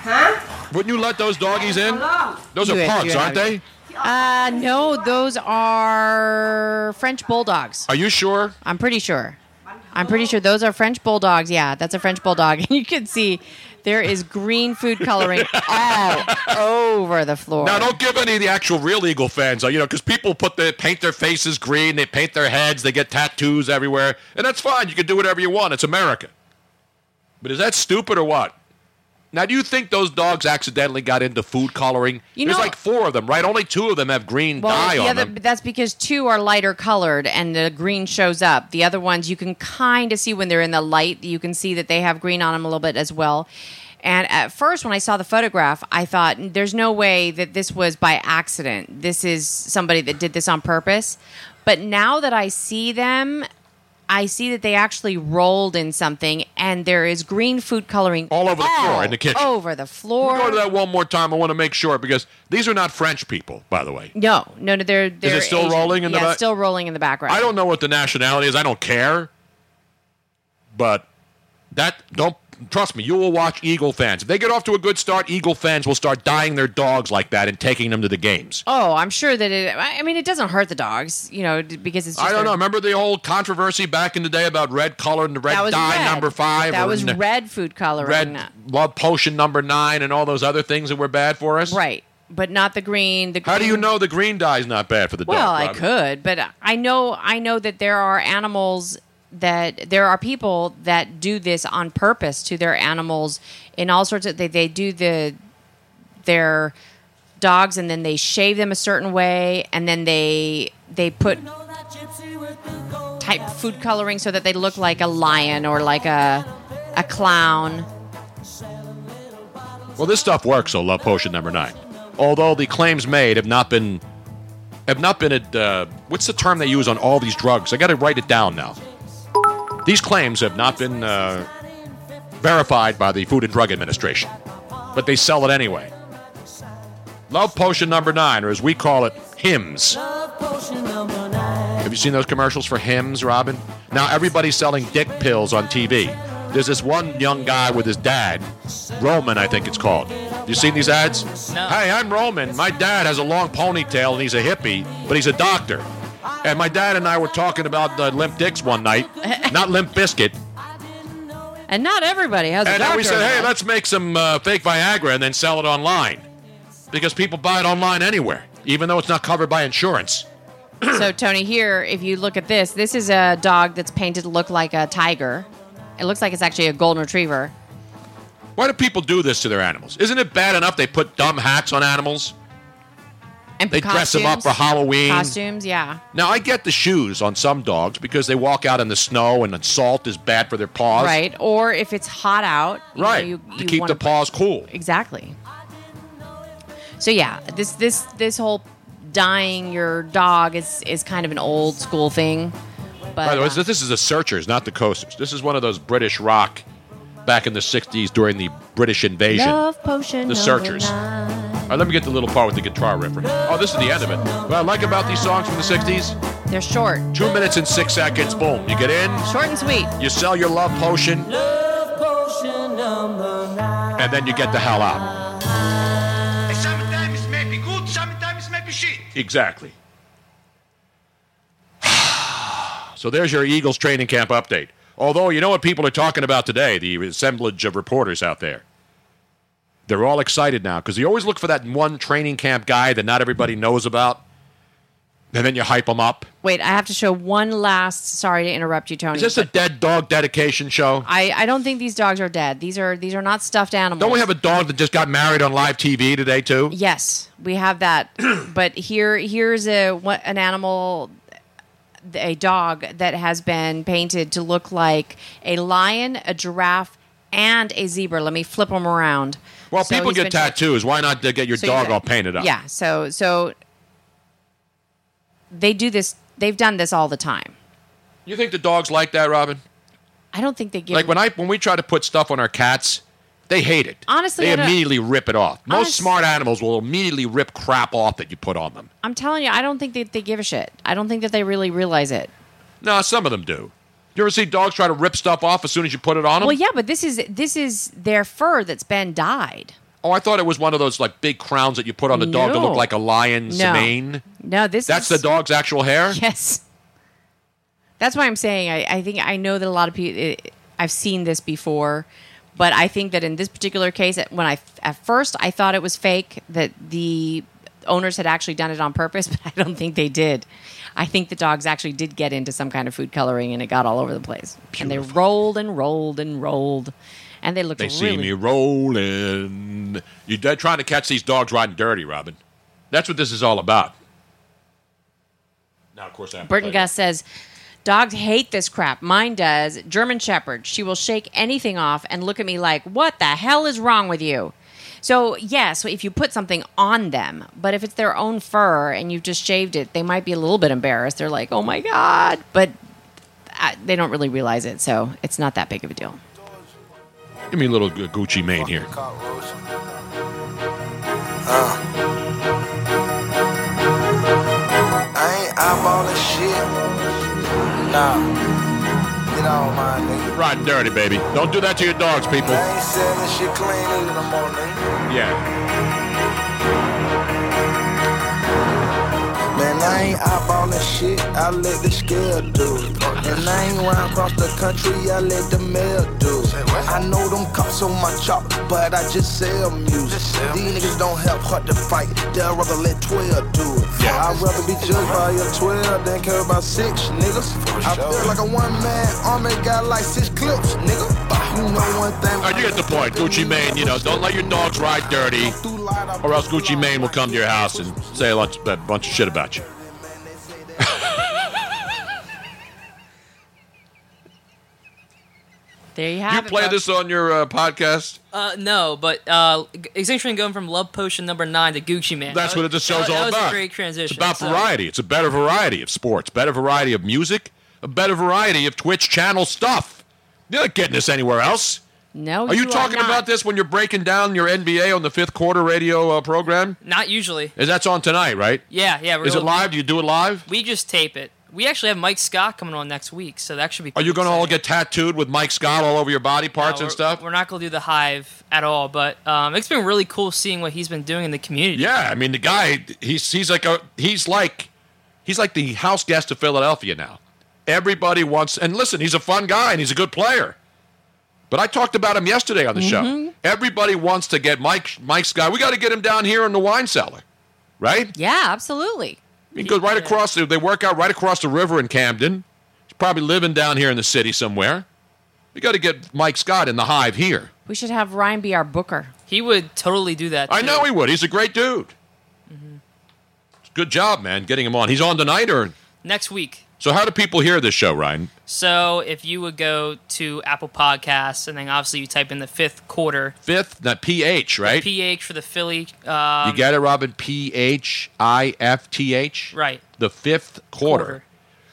Huh? Wouldn't you let those doggies in? Those are punks, aren't they? Uh, no, those are French bulldogs. Are you sure? I'm pretty sure. I'm pretty sure those are French bulldogs. Yeah, that's a French bulldog. And you can see there is green food coloring all over the floor. Now, don't give any of the actual real Eagle fans, uh, you know, because people put the paint their faces green, they paint their heads, they get tattoos everywhere, and that's fine. You can do whatever you want. It's America. But is that stupid or what? Now, do you think those dogs accidentally got into food coloring? You There's know- like four of them, right? Only two of them have green Well, dye the on other, them. that's because two are lighter colored and the green shows up. The other ones you can kind of see when they're in the light. You can see that they have green on them a little bit as well. And at first, when I saw the photograph, I thought there's no way that this was by accident. This is somebody that did this on purpose. But now that I see them, I see that they actually rolled in something, and there is green food coloring All over the floor in the kitchen. Over the floor. Go to that one more time. I want to make sure because these are not French people, by the way. No, no, no. They're, they're still Asian. rolling in the yeah, back? still rolling in the background. I don't know what the nationality is. I don't care. But that don't trust me. You will watch Eagle fans. If they get off to a good start, Eagle fans will start dyeing their dogs like that and taking them to the games. Oh, I'm sure that it. I mean, it doesn't hurt the dogs, you know, because it's. Just I don't a- know. Remember the whole controversy back in the day about red color and the red dye red. number five? That was red food coloring. red love potion number nine and all those other things that were bad for us? Right, but not the green. The How do you know the green dye is not bad for the dogs? Well, dog? I could, but I know I know that there are animals that there are people that do this on purpose to their animals in all sorts of they they do the their dogs and then they shave them a certain way and then they they put type food coloring so that they look like a lion or like a a clown. Well, this stuff works. So, love potion number nine. Although the claims made have not been have not been at uh, what's the term they use on all these drugs? I got to write it down now. These claims have not been uh, verified by the Food and Drug Administration, but they sell it anyway. Love potion number nine, or as we call it, Hims. Have you seen those commercials for Hims, Robin? Now everybody's selling dick pills on TV. There's this one young guy with his dad, Roman, I think it's called. You seen these ads? Hey, I'm Roman. My dad has a long ponytail and he's a hippie, but he's a doctor. And my dad and I were talking about uh, limp dicks one night, not Limp Bizkit. And not everybody has a And then we said, hey, let's make some uh, fake Viagra and then sell it online. Because people buy it online anywhere, even though it's not covered by insurance. so Tony, here, if you look at this, this is a dog that's painted to look like a tiger. It looks like it's actually a golden retriever. Why do people do this to their animals? Isn't it bad enough they put dumb hats on animals? And They dress them up for. Halloween. Costumes, yeah. Now, I get the shoes on some dogs because they walk out in the snow and the salt is bad for their paws. Right. Or if it's hot out, you know, Right. you, to you keep the paws cool. Exactly. So yeah, this this this whole dyeing your dog is is kind of an old school thing. But By the way, uh, this this is the Searchers, not the Coasters. This is one of those British rock back in the 60s during the British invasion. Love potion. The Searchers. All right, let me get the little part with the guitar riff. Oh, this is the end of it. What I like about these songs from the 60s, They're short, two minutes and six seconds, boom. You get in, short and sweet. you sell your love potion, and then you get the hell out. Sometimes it may be good, sometimes it may be shit. Exactly. so there's your Eagles training camp update. Although, you know what people are talking about today, the assemblage of reporters out there. They're all excited now because you always look for that one training camp guy that not everybody knows about, and then you hype them up. Wait, I have to show one last. Sorry to interrupt you, Tony. Is this a dead dog dedication show? I, I don't think these dogs are dead. These are these are not stuffed animals. Don't we have a dog that just got married on live TV today too? Yes, we have that. but here here's a what an animal a dog that has been painted to look like a lion, a giraffe, and a zebra. Let me flip them around. Well, So people get tattoos. Why not get your So dog all painted up? Yeah, so so they do this they've done this all the time. You think the dogs like that, Robin? I don't think they give Like when I when we try to put stuff on our cats, they hate it. Honestly, they immediately rip it off. Most Honest- smart animals will immediately rip crap off that you put on them. I'm telling you, I don't think that they give a shit. I don't think that they really realize it. No, some of them do. You ever see dogs try to rip stuff off as soon as you put it on them? Well, yeah, but this is this is their fur that's been dyed. Oh, I thought it was one of those like big crowns that you put on the dog to look like a lion's No. mane. No, this That's is the dog's actual hair. Yes. That's why I'm saying I, I think I know that a lot of people. Eh, I've seen this before, but I think that in this particular case, when I at first I thought it was fake that the owners had actually done it on purpose, but I don't think they did. I think the dogs actually did get into some kind of food coloring, and it got all over the place. And they rolled and rolled and rolled, and they looked They really. see me rolling. You- They're trying to catch these dogs riding dirty, Robin. That's what this is all about. Now, of course, I have to Burton Gus says, Dogs hate this crap. Mine does. German Shepherd. She will shake anything off and look at me like, What the hell is wrong with you? So, yes, if you put something on them, but if it's their own fur and you've just shaved it, they might be a little bit embarrassed. They're like, Oh my God. But uh, they don't really realize it. So, it's not that big of a deal. Give me a little Gucci Mane here. I ain't eyeballing shit. Nah. Get on my nigga. Riding dirty, baby. Don't do that to your dogs, people. I ain't selling shit clean either no more, nigga. Yeah. Man, I ain't eyeballing shit. I let the scale do it. And I ain't round across the country. I let the mail do it. I know them cops on my chop, but I just sell music. These niggas don't help hard to fight. They'd rather let 12 do it. Yeah. I'd rather be judged by a 12 than care about six niggas. I feel like a one man army got like six clips, nigga. You know one thing. Right, you get the point. Gucci Mane, you know, don't let your dogs ride dirty, or else Gucci Mane will come to your house and say a bunch of shit about you. There you have You it. play folks. this on your uh, podcast? Uh, no, but uh, Extinction going from Love Potion number nine to Gucci Mane. That's That what was- the show's that, all that about. was a great transition. It's about so- variety. It's a better variety of sports, better variety of music, a better variety of Twitch channel stuff. You're not getting this anywhere else. No, Are you, you are talking not. about this when you're breaking down your NBA on the fifth quarter radio uh, program? Not usually. Is that's on tonight, right? Yeah, yeah. we're Is it live? Do you do it live? We just tape it. We actually have Mike Scott coming on next week, so that should be. Are you going to all get tattooed with Mike Scott all over your body parts No, and stuff? We're not going to do the hive at all, but um, it's been really cool seeing what he's been doing in the community. Yeah, I mean the guy he's he's like a he's like he's like the house guest of Philadelphia now. Everybody wants and listen, he's a fun guy and he's a good player. But I talked about him yesterday on the show. Mm-hmm. Everybody wants to get Mike Mike's guy. We got to get him down here in the wine cellar, right? Yeah, absolutely. He goes right across. The, they work out right across the river in Camden. He's probably living down here in the city somewhere. We got to get Mike Scott in the hive here. We should have Ryan be our booker. He would totally do that. I too. know he would. He's a great dude. Mm-hmm. Good job, man, getting him on. He's on tonight, or Next week. so? How do people hear this show, Ryan? So if you would go to Apple Podcasts and then obviously you type in the fifth quarter, Fifth, not PH, right? PH for the Philly. Um, you get it, Robin? P H I F T H. Right. The fifth quarter. Quarter.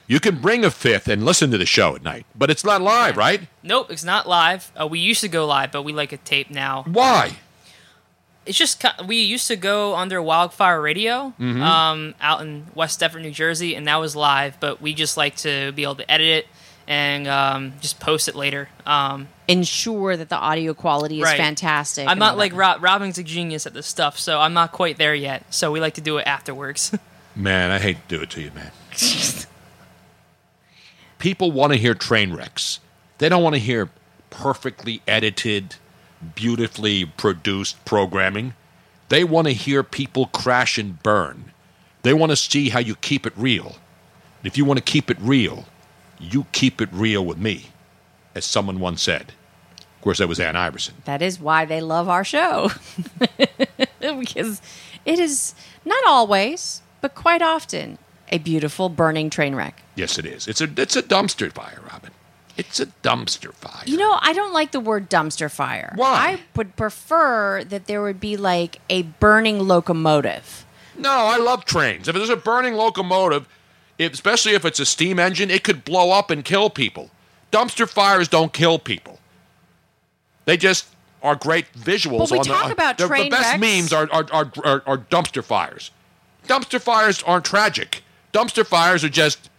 You can bring a fifth and listen to the show at night, but it's not live, right? Nope, it's not live. Uh, we used to go live, but we like a tape now. Why? It's just we used to go under Wildfire Radio Mhm. um, out in West Deptford, New Jersey, and that was live. But we just like to be able to edit it and um, just post it later. Um, Ensure that the audio quality is Right. fantastic. I'm not like that. Rob, Robin's a genius at this stuff, so I'm not quite there yet. So we like to do it afterwards. Man, I hate to do it to you, man. People want to hear train wrecks. They don't want to hear perfectly edited, beautifully produced programming. They want to hear people crash and burn. They want to see how you keep it real. If you want to keep it real, you keep it real with me, as someone once said. Of course, that was Allen Iverson. That is why they love our show. because it is not always, but quite often, a beautiful burning train wreck. Yes, it is. It's a it's a dumpster fire, Robin. It's a dumpster fire. You know, I don't like the word dumpster fire. Why? I would prefer that there would be like a burning locomotive. No, I love trains. If there's a burning locomotive, if, especially if it's a steam engine, it could blow up and kill people. Dumpster fires don't kill people. They just are great visuals. We on talk the, about the, the best wrecks. memes are, are, are, are, are dumpster fires. Dumpster fires aren't tragic. Dumpster fires are just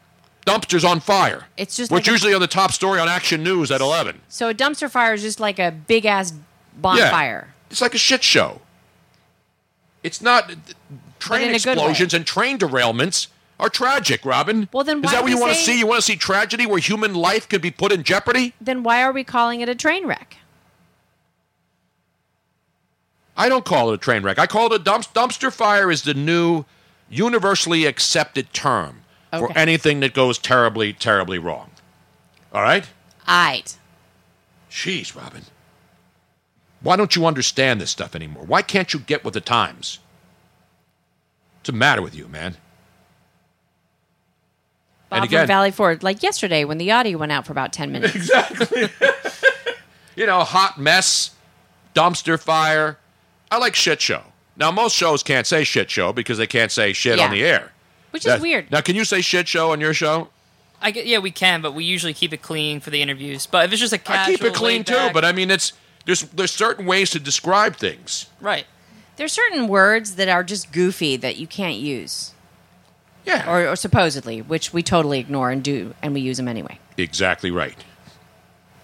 dumpsters on fire. It's just which like a- usually are the top story on Action News at 11. So a dumpster fire is just like a big ass bonfire. It's like a shit show. It's not train a explosions and train derailments are tragic, Robin. Well, then is that what you want to see? You want to see tragedy where human life could be put in jeopardy? Then why are we calling it a train wreck? I don't call it a train wreck. I call it a dump- dumpster fire. Is the new universally accepted term for anything that goes terribly, terribly wrong. All right. Aight. Jeez, Robin. Why don't you understand this stuff anymore? Why can't you get with the times? What's the matter with you, man? Bob And again- from Valley Forge, like yesterday when the audio went out for about 10 minutes. Exactly. You know, hot mess, dumpster fire. I like shit show. Now, most shows can't say shit show because they can't say shit on the air. Which That- is weird. Now, can you say shit show on your show? I get, yeah, we can, but we usually keep it clean for the interviews. But if it's just a casual, I keep it clean too, but I mean, it's there's there's certain ways to describe things. right. There's certain words that are just goofy that you can't use. Yeah. Or, or supposedly, which we totally ignore and do, and we use them anyway. Exactly right.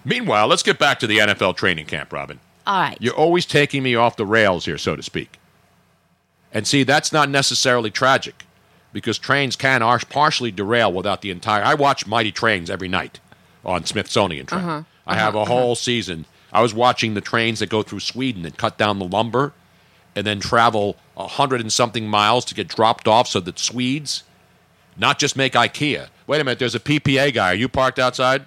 Meanwhile, let's get back to the NFL training camp, Robin. All right. You're always taking me off the rails here, so to speak. And see, that's not necessarily tragic because trains can ar- partially derail without the entire. I watch Mighty Trains every night on Smithsonian Train. Uh-huh. I have a whole season. I was watching the trains that go through Sweden and cut down the lumber and then travel a hundred and something miles to get dropped off so that Swedes not just make IKEA. Wait a minute, there's a PPA guy. Are you parked outside?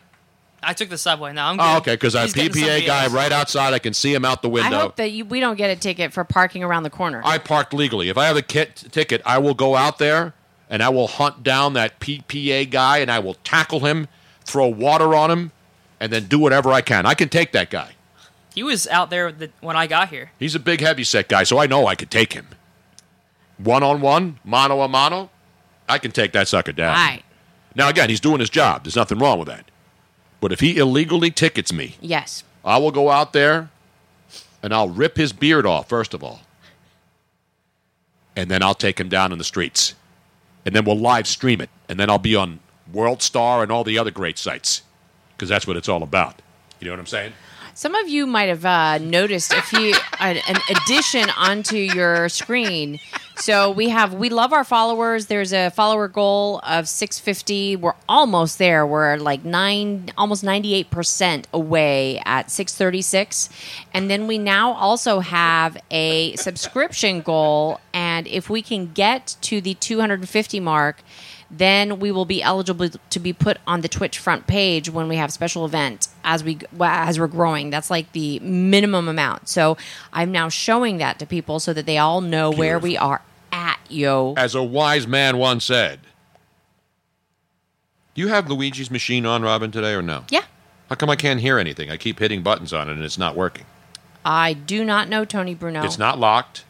I took the subway. Now I'm. Oh, okay, because I have He's getting PPA somebody guy else. right outside. I can see him out the I window. hope that you, we don't get a ticket for parking around the corner. I parked legally. If I have a kit, ticket, I will go out there and I will hunt down that PPA guy and I will tackle him, throw water on him, and then do whatever I can. I can take that guy. He was out there the, when I got here. He's a big, heavy set guy, so I know I could take him. One on one, mano a mano, I can take that sucker down. Right. Now, again, he's doing his job. There's nothing wrong with that. But if he illegally tickets me, Yes. I will go out there and I'll rip his beard off, first of all. And then I'll take him down in the streets. And then we'll live stream it. And then I'll be on World Star and all the other great sites. Because that's what it's all about. You know what I'm saying? Some of you might have uh, noticed a few an, an addition onto your screen. So we have we love our followers. There's a follower goal of 650. We're almost there. We're like nine, almost 98 percent away at 636. And then we now also have a subscription goal. And if we can get to the 250 mark, then we will be eligible to be put on the Twitch front page when we have special event as we as we're growing. That's like the minimum amount. So I'm now showing that to people so that they all know where we are at, yo. As a wise man once said. Do you have Luigi's machine on, Robin, today or no? Yeah. How come I can't hear anything? I keep hitting buttons on it and it's not working. I do not know Tony Bruno. It's not locked.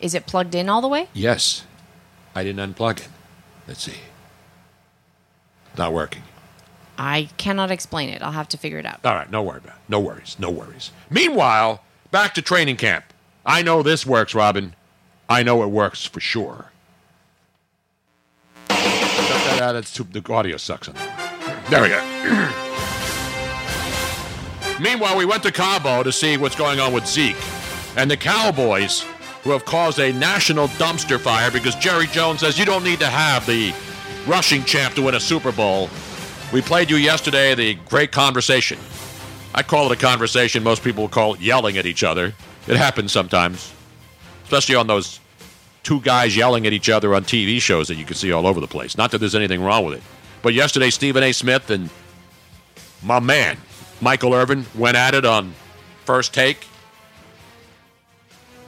Is it plugged in all the way? Yes. I didn't unplug it. Let's see. Not working. I cannot explain it. I'll have to figure it out. All right, no worry about it. No worries. No worries. Meanwhile, back to training camp. I know this works, Robin. I know it works for sure. That out. It's too, the audio sucks on that. There we go. Meanwhile, we went to Cabo to see what's going on with Zeke and the Cowboys, who have caused a national dumpster fire because Jerry Jones says you don't need to have the rushing champ to win a Super Bowl. We played you yesterday the great conversation. I call it a conversation. Most people call it yelling at each other. It happens sometimes, especially on those two guys yelling at each other on TV shows that you can see all over the place. Not that there's anything wrong with it. But yesterday, Stephen A. Smith and my man, Michael Irvin, went at it on first take.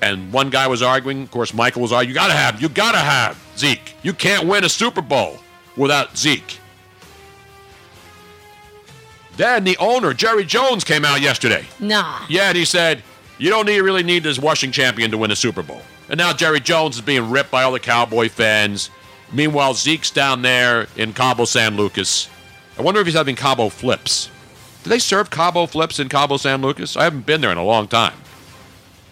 And one guy was arguing. Of course, Michael was arguing. You gotta have, you gotta have Zeke. You can't win a Super Bowl without Zeke. Then the owner, Jerry Jones, came out yesterday. Nah. Yeah, and he said, you don't need, really need this rushing champion to win a Super Bowl. And now Jerry Jones is being ripped by all the Cowboy fans. Meanwhile, Zeke's down there in Cabo San Lucas. I wonder if he's having Cabo flips. Do they serve Cabo flips in Cabo San Lucas? I haven't been there in a long time.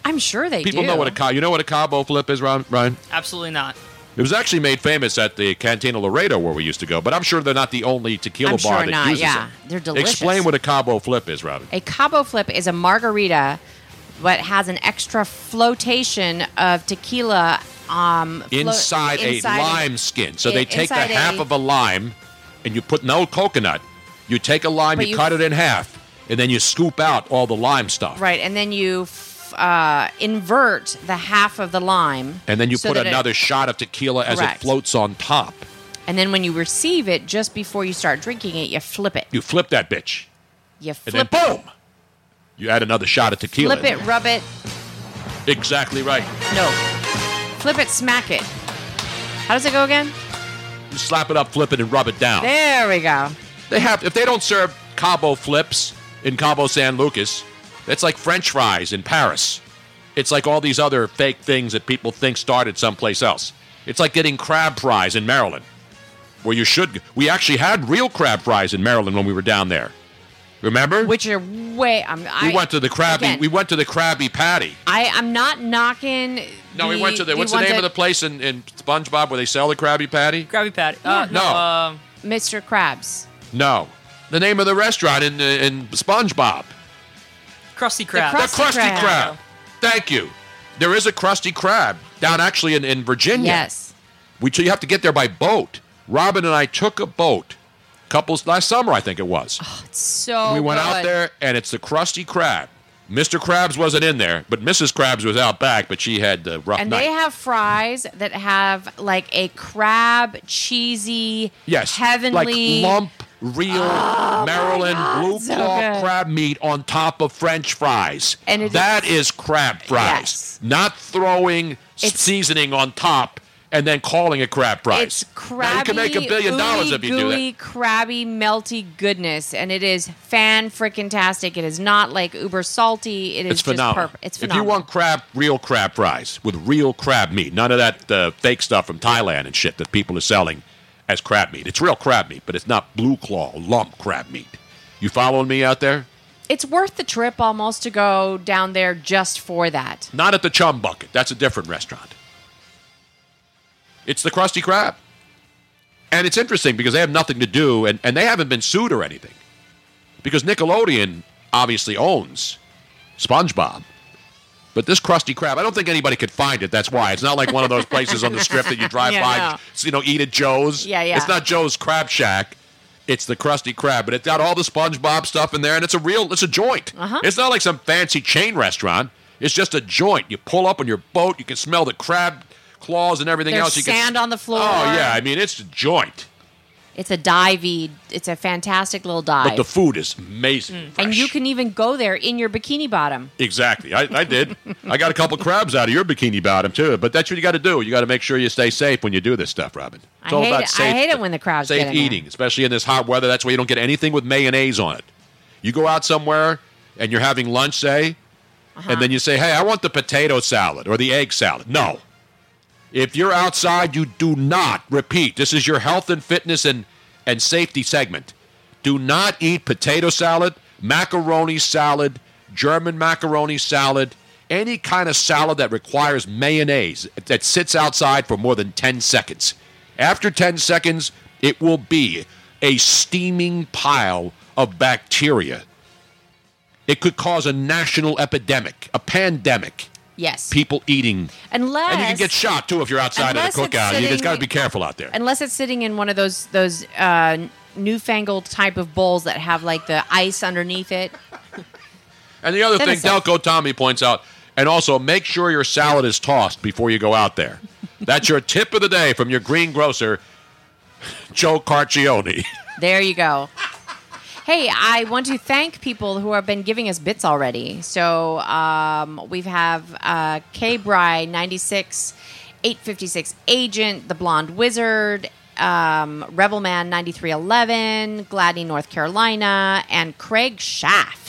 I'm sure they People do. know what a Ca- you know what a Cabo flip is, Ryan? Absolutely not. It was actually made famous at the Cantina Laredo where we used to go, but I'm sure they're not the only tequila I'm bar sure that not, uses yeah. They're delicious. Explain what a Cabo flip is, Robin. A Cabo Flip is a margarita, but has an extra flotation of tequila um, flo- inside, inside a lime skin. So i- they take the inside half a- of a lime and you put no coconut. You take a lime, you, you- cut it in half, and then you scoop out all the lime stuff. Right, and then you uh, invert the half of the lime. And then you so put that it- another shot of tequila as it floats on top. and then when you receive it, just before you start drinking it, you flip it. You flip that bitch. You And then flip it, boom! You add another shot of tequila. flip it, rub it. Exactly right. No, flip it, smack it. How does it go again? You slap it up, flip it, and rub it down. There we go. They have if they don't serve Cabo flips in Cabo San Lucas, it's like French fries in Paris. It's like all these other fake things that people think started someplace else. It's like getting crab fries in Maryland, where you should. We actually had real crab fries in Maryland when we were down there. Remember? Which are way. I'm, I, we went to the crabby. again, we went to the Crabby Patty. I, I'm not knocking. No, we went to the. What's the one name that- of the place in, in SpongeBob where they sell the Krabby Patty? Krabby Patty. Uh, No. Um, Mr. Krabs. No, the name of the restaurant in in SpongeBob. Krusty Krab. The Krusty Krab. Thank you. There is a Krusty Krab down actually in, in Virginia. Yes. We so you have to get there by boat. Robin and I took a boat, couples last summer I think it was. Oh, so we went out there and it's the Krusty Krab. Mr. Krabs wasn't in there, but Mrs. Krabs was out back, but she had the rough And night. they have fries that have like a crab, cheesy, yes, heavenly like lump real Maryland blue so claw good. crab meat on top of French fries. And that is crab fries, not throwing s- seasoning on top and then calling it crab fries. It's crabby, you can make a billion dollars if you do that. gooey, crabby, melty goodness, and it is fan freaking tastic. It is not like uber salty. It is It's just phenomenal. perfect. It's If you want crab, real crab fries with real crab meat, none of that uh, fake stuff from Thailand and shit that people are selling as crab meat. It's real crab meat, but it's not blue claw lump crab meat. You following me out there? it's worth the trip almost to go down there just for that. Not at the Chum Bucket. That's a different restaurant. It's the Krusty Krab. And it's interesting because they have nothing to do, and, and they haven't been sued or anything. Because Nickelodeon obviously owns SpongeBob. But this Krusty Krab, I don't think anybody could find it. That's why. It's not like one of those places on the strip that you drive Yeah, by, no. you know, eat at Joe's. Yeah, yeah. It's not Joe's Crab Shack. It's the Krusty Krab, but it's got all the SpongeBob stuff in there, and it's a real, it's a joint. Uh-huh. It's not like some fancy chain restaurant. It's just a joint. You pull up on your boat, you can smell the crab claws and everything There's else. You sand can, on the floor. Oh yeah, I mean it's a joint, It's a divey. It's a fantastic little dive. but the food is amazing. and you can even go there in your bikini bottom. Exactly, I, I did. I got a couple crabs out of your bikini bottom too. But that's what you got to do. You got to make sure you stay safe when you do this stuff, Robin. It's I all hate about it. safe. I hate it when the crowds safe get in there. eating, especially in this hot weather. That's why you don't get anything with mayonnaise on it. You go out somewhere and you're having lunch, say, Uh-huh. and then you say, "Hey, I want the potato salad or the egg salad." No. If you're outside, you do not repeat. This is your health and fitness and and safety segment. Do not eat potato salad, macaroni salad, German macaroni salad, any kind of salad that requires mayonnaise that sits outside for more than 10 seconds. After 10 seconds, it will be a steaming pile of bacteria. It could cause a national epidemic, a pandemic. Yes. People eating. Unless And you can get shot too if you're outside of the cookout. You just got to be careful out there. Unless it's sitting in one of those those uh, newfangled type of bowls that have like the ice underneath it. And the other thing. Delco Tommy points out, and also make sure your salad is tossed before you go out there. That's your tip of the day from your greengrocer, Joe Carcione. There you go. Hey, I want to thank people who have been giving us bits already. So um, we have uh, K Bry 96, 856 Agent, The Blonde Wizard, um, Rebel Man 9311, Gladney, North Carolina, and Craig Shaft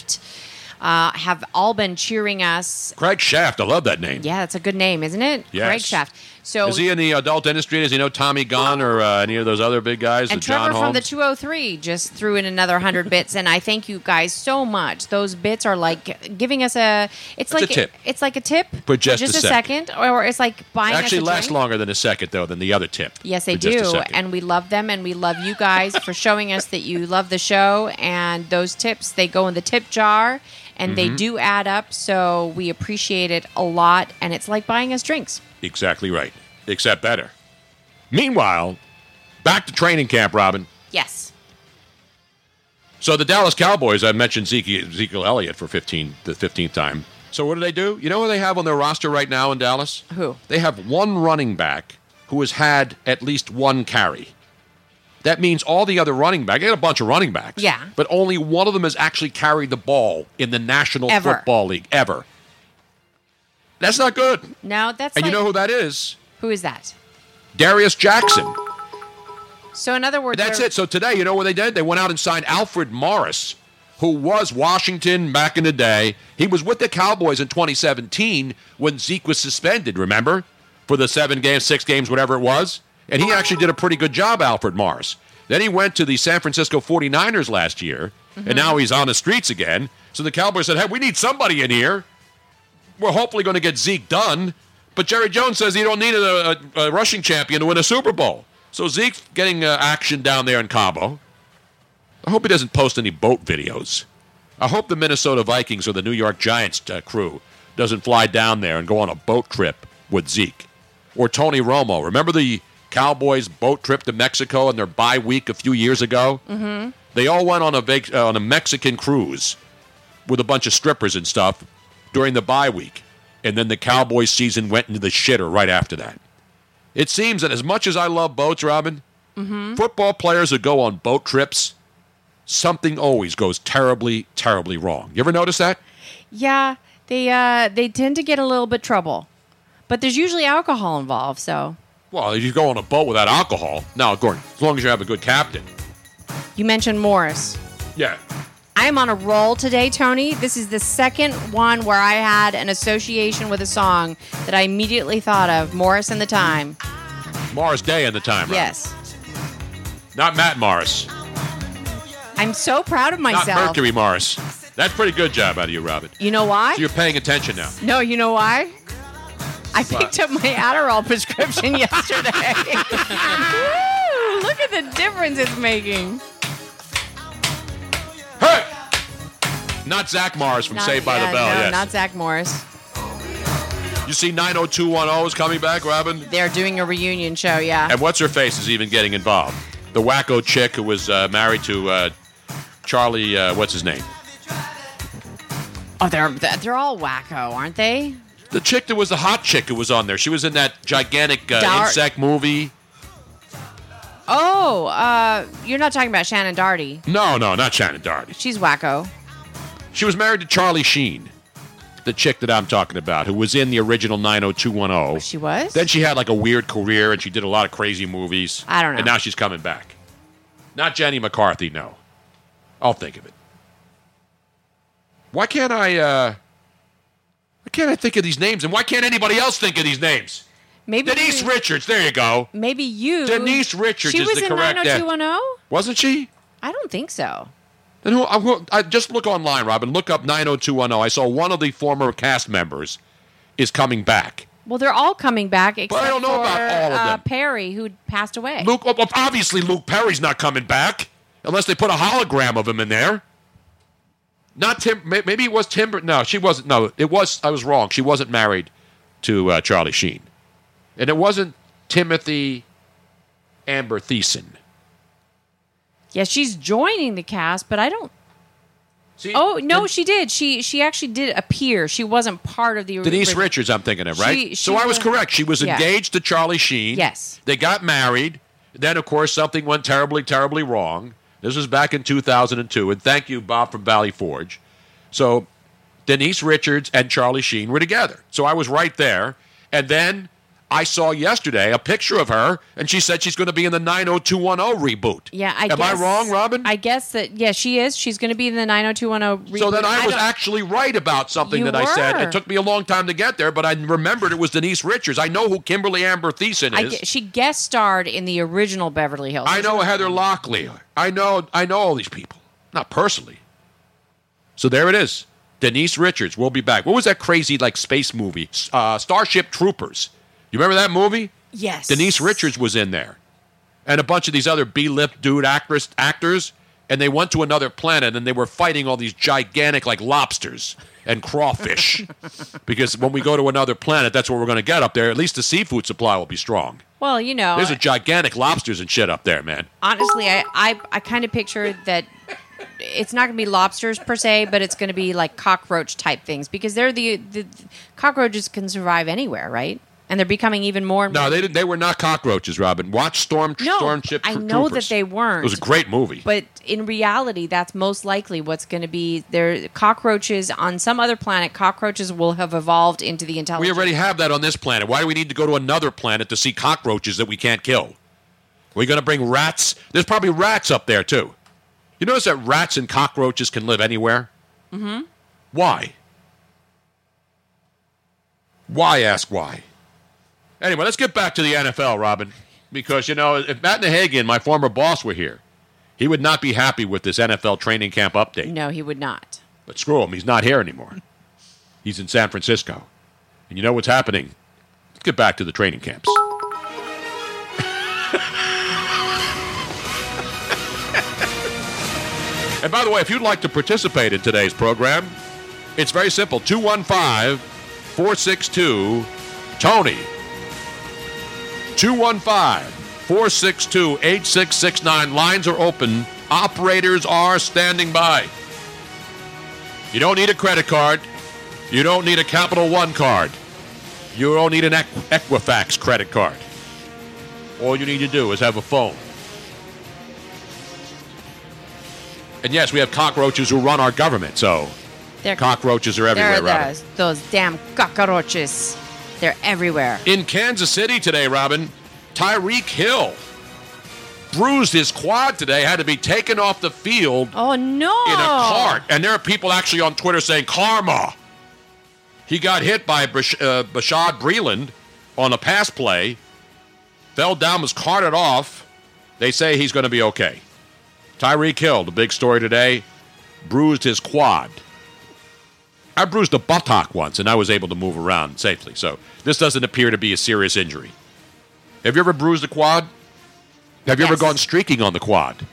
uh, have all been cheering us. Craig Shaft, I love that name. Yeah, that's a good name, isn't it? Yes. Craig Shaft. So Is he in the adult industry? Does he know Tommy Gunn or uh, any of those other big guys? And Trevor from the 203 just threw in another 100 bits and I thank you guys so much. Those bits are like giving us a it's a like tip. it's like a tip For just a a second. second or it's like buying Actually us a lasts drink. longer than a second, though, than the other tip. Yes, they just a do. And we love them and we love you guys for showing us that you love the show and those tips they go in the tip jar and they Mhm. do add up so we appreciate it a lot and it's like buying us drinks. Exactly right. except better. Meanwhile, back to training camp, Robin. Yes. So the Dallas Cowboys, I mentioned Zeke, Ezekiel Elliott for 15, the 15th time. So what do they do? You know who they have on their roster right now in Dallas? Who? They have one running back who has had at least one carry. That means all the other running backs, they got a bunch of running backs. Yeah. But only one of them has actually carried the ball in the National Ever. Football League ever. That's not good. No, that's and like, you know who that is? who is that? Darius Jackson. So in other words, That's it. So today, you know what they did? They went out and signed Alfred Morris, who was Washington back in the day. He was with the Cowboys in 2017 when Zeke was suspended, remember? For the seven games, six games, whatever it was. And he actually did a pretty good job, Alfred Morris. Then he went to the San Francisco 49ers last year, and now he's on the streets again. So the Cowboys said, hey, we need somebody in here. We're hopefully going to get Zeke done. But Jerry Jones says he don't need a, a, a rushing champion to win a Super Bowl. So Zeke getting uh, action down there in Cabo. I hope he doesn't post any boat videos. I hope the Minnesota Vikings or the New York Giants uh, crew doesn't fly down there and go on a boat trip with Zeke. Or Tony Romo. Remember the Cowboys boat trip to Mexico and their bye week a few years ago? Mm-hmm. They all went on a vac- uh, on a Mexican cruise with a bunch of strippers and stuff during the bye week, and then the Cowboys season went into the shitter right after that. It seems that as much as I love boats, Robin, Mm-hmm. football players that go on boat trips, something always goes terribly, terribly wrong. You ever notice that? Yeah, they uh, they tend to get a little bit trouble, but there's usually alcohol involved. So Well, you go on a boat without alcohol, now, Gordon, as long as you have a good captain. you mentioned Morris. Yeah. I'm on a roll today, Tony. This is the second one where I had an association with a song that I immediately thought of Morris and the Time. Morris Day and the time, Robin. Yes. Not Matt Morris. I'm so proud of myself. Not Mercury Morris. That's pretty good job out of you, Robin. You know why? So you're paying attention now. No, you know why? I picked up my Adderall prescription yesterday. Woo, look at the difference it's making. Hey! Not Zach Morris from Not- Saved by yeah, the Bell. No, yes. not Zach Morris. You see 90210 is coming back, Robin? They're doing a reunion show, yeah. And what's her face is even getting involved. The wacko chick who was uh, married to uh, Charlie, uh, what's his name? Oh, they're they're all wacko, aren't they? The chick that was the hot chick who was on there. She was in that gigantic uh, Dar- insect movie. Oh, uh, you're not talking about Shannen Doherty. No, no, not Shannen Doherty. She's wacko. She was married to Charlie Sheen, the chick that I'm talking about, who was in the original 90210. She was? Then she had like a weird career and she did a lot of crazy movies. I don't know. And now she's coming back. Not Jenny McCarthy, no. I'll think of it. Why can't I uh can't I think of these names and why can't anybody else think of these names? Maybe Denise Richards, there you go. Maybe you. Denise Richards She is was the in correct 90210? Wasn't she? I don't think so. Then who, I, who- I just look online, Robin. Look up 90210. I saw one of the former cast members is coming back. Well, they're all coming back except I don't know for about all of uh, them. Perry, who passed away. Luke, obviously, Luke Perry's not coming back unless they put a hologram of him in there. Not Tim. Maybe it was Timber. No, she wasn't. No, it was. I was wrong. She wasn't married to uh, Charlie Sheen, and it wasn't Timothy Amber Thiessen. Yeah, she's joining the cast, but I don't. oh no, she did. She she actually did appear. She wasn't part of the Denise original- Richards, I'm thinking of, right? She- so she I was was- correct. She was yeah. engaged to Charlie Sheen. Yes. They got married. Then, of course, something went terribly, terribly wrong. This was back in 2002. And thank you, Bob from Valley Forge. So Denise Richards and Charlie Sheen were together. So I was right there. And then I saw yesterday a picture of her, and she said she's going to be in the 90210 reboot. Yeah, I Am guess, I wrong, Robin? I guess that yeah, she is. She's going to be in the 90210 reboot. So then I was don't- actually right about something You that I said. It took me a long time to get there, but I remembered it was Denise Richards. I know who Kimberly Amber Thiessen is. ge- she guest starred in the original Beverly Hills. I know Heather Locklear. I know I know all these people. Not personally. So there it is. Denise Richards We'll be back. What was that crazy like space movie? Uh, Starship Troopers. You remember that movie? Yes. Denise Richards was in there. And a bunch of these other B-lip dude actress actors. and they went to another planet and they were fighting all these gigantic like lobsters and crawfish. because when we go to another planet, that's what we're going to get up there. At least the seafood supply will be strong. Well, you know, There's a gigantic lobsters and shit up there, man. honestly, I I, I kind of picture that it's not going to be lobsters per se, but it's going to be like cockroach type things because they're the, the cockroaches can survive anywhere, right? And they're becoming even more. No, they didn't, they were not cockroaches, Robin. Watch Storm No, Storm Ship I know that they weren't. It was a great movie. But in reality, that's most likely what's going to be. There, cockroaches on some other planet. Cockroaches will have evolved into the We already have that on this planet. Why do we need to go to another planet to see cockroaches that we can't kill? We're we going to bring rats? There's probably rats up there too. You notice that rats and cockroaches can live anywhere? Mm-hmm. Why? Why ask why? Anyway, let's get back to the NFL, Robin. Because, you know, if Matt Nahigian, my former boss, were here, he would not be happy with this NFL training camp update. No, he would not. But screw him, he's not here anymore. He's in San Francisco. And you know what's happening? Let's get back to the training camps. and by the way, if you'd like to participate in today's program, it's very simple 215 462 Tony. 215 462 8669. Lines are open. Operators are standing by. You don't need a credit card. You don't need a Capital One card. You don't need an Equifax credit card. All you need to do is have a phone. And yes, we have cockroaches who run our government, so They're, cockroaches are everywhere, They're Robin. those, those damn cockroaches. They're everywhere. In Kansas City today, Robin, Tyreek Hill bruised his quad today, had to be taken off the field Oh no! in a cart. And there are people actually on Twitter saying, Karma. He got hit by Bash- uh, Bashaud Breeland on a pass play, fell down, was carted off. They say he's going to be okay. Tyreek Hill, the big story today, bruised his quad. I bruised a buttock once, and I was able to move around safely. So this doesn't appear to be a serious injury. Have you ever bruised a quad? Have you ever gone streaking on the quad?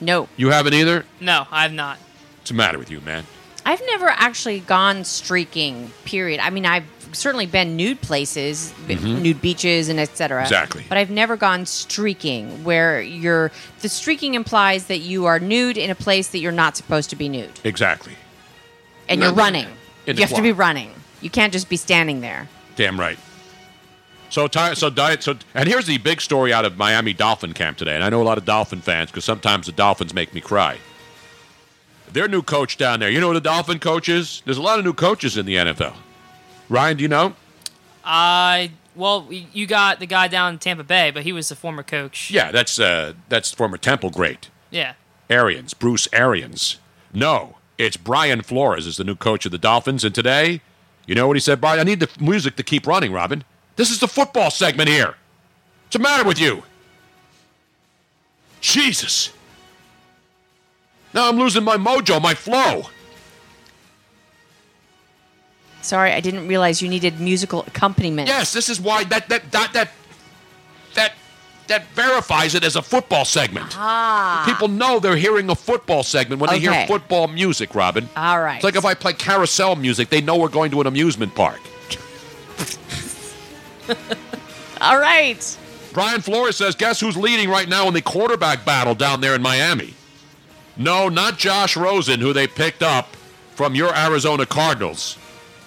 No, You haven't either? No, I've not. What's the matter with you, man? I've never actually gone streaking. Period. I mean, I've certainly been nude places, b- Mhm. nude beaches, and etc. Exactly. But I've never gone streaking, where you're the streaking implies that you are nude in a place that you're not supposed to be nude, Exactly. And you're running. You the have to be running. You can't just be standing there. Damn right. So, Ty- so diet. So, and here's the big story out of Miami Dolphin camp today. And I know a lot of Dolphin fans because sometimes the Dolphins make me cry. Their new coach down there. You know who the Dolphin coach is? There's a lot of new coaches in the NFL. Ryan, do you know? I well, you got the guy down in Tampa Bay, but he was the former coach. Yeah, that's uh, that's former Temple great Yeah. Arians, Bruce Arians. No, it's Brian Flores is the new coach of the Dolphins. And today, you know what he said, Brian? I need the music to keep running, Robin. This is the football segment here. What's the matter with you? Jesus. Now I'm losing my mojo, my flow. Sorry, I didn't realize you needed musical accompaniment. Yes, this is why that that that that that that verifies it as a football segment. Ah. People know they're hearing a football segment when they hear football music, Robin. All right. It's like if I play carousel music, they know we're going to an amusement park. All right. Brian Flores says, guess who's leading right now in the quarterback battle down there in Miami? No, not Josh Rosen, who they picked up from your Arizona Cardinals.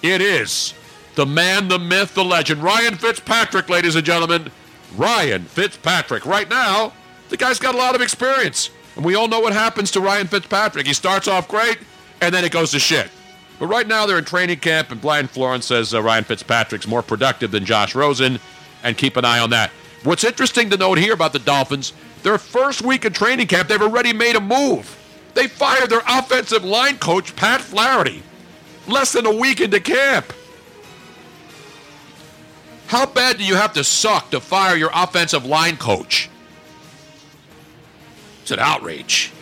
It is the man, the myth, the legend, Ryan Fitzpatrick, ladies and gentlemen. Ryan Fitzpatrick. Right now, the guy's got a lot of experience. And we all know what happens to Ryan Fitzpatrick. He starts off great, and then it goes to shit. But right now, they're in training camp, and Brian Florence says uh, Ryan Fitzpatrick's more productive than Josh Rosen, and keep an eye on that. What's interesting to note here about the Dolphins, their first week of training camp, they've already made a move. They fired their offensive line coach, Pat Flaherty, less than a week into camp. How bad do you have to suck to fire your offensive line coach? It's an outrage.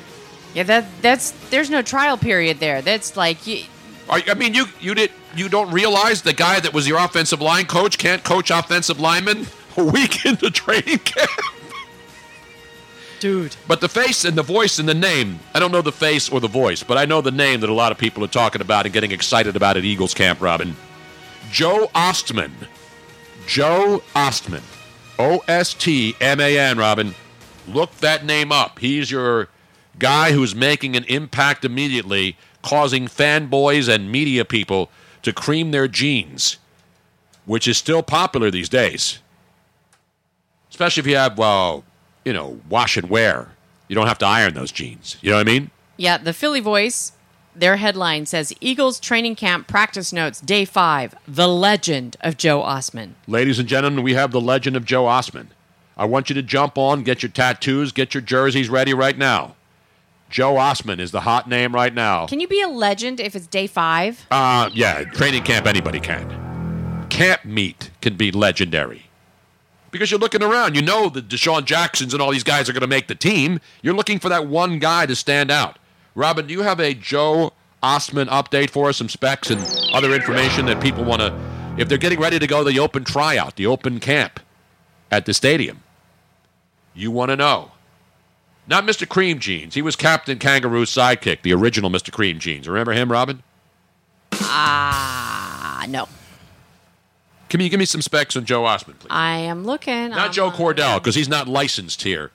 Yeah, that that's there's no trial period there. That's like you, I mean, you you did you don't realize the guy that was your offensive line coach can't coach offensive linemen a week into training camp. Dude. But the face and the voice and the name, I don't know the face or the voice, but I know the name that a lot of people are talking about and getting excited about at Eagles camp, Robin. Joe Ostman. Joe Ostman. O S T M A N, Robin. Look that name up. He's your guy who's making an impact immediately, causing fanboys and media people to cream their jeans, which is still popular these days. Especially if you have, well, you know, wash and wear. You don't have to iron those jeans. You know what I mean? Yeah, the Philly Voice, their headline says Eagles training camp practice notes, day five, the legend of Joe Ostman. Ladies and gentlemen, we have the legend of Joe Ostman. I want you to jump on, get your tattoos, get your jerseys ready right now. Joe Ostman is the hot name right now. Can you be a legend if it's day five? Uh, yeah, training camp, anybody can. Camp meet can be legendary. Because you're looking around, you know the DeSean Jacksons and all these guys are going to make the team. You're looking for that one guy to stand out. Robin, do you have a Joe Ostman update for us, some specs and other information that people want to, if they're getting ready to go to the open tryout, the open camp at the stadium? You want to know. Not Mr. Cream Jeans. He was Captain Kangaroo's sidekick, the original Mr. Cream Jeans. Remember him, Robin? Ah, no. Can you give me some specs on Joe Ostman, please? I am looking. Not I'm- Joe Cordell, because he's not licensed here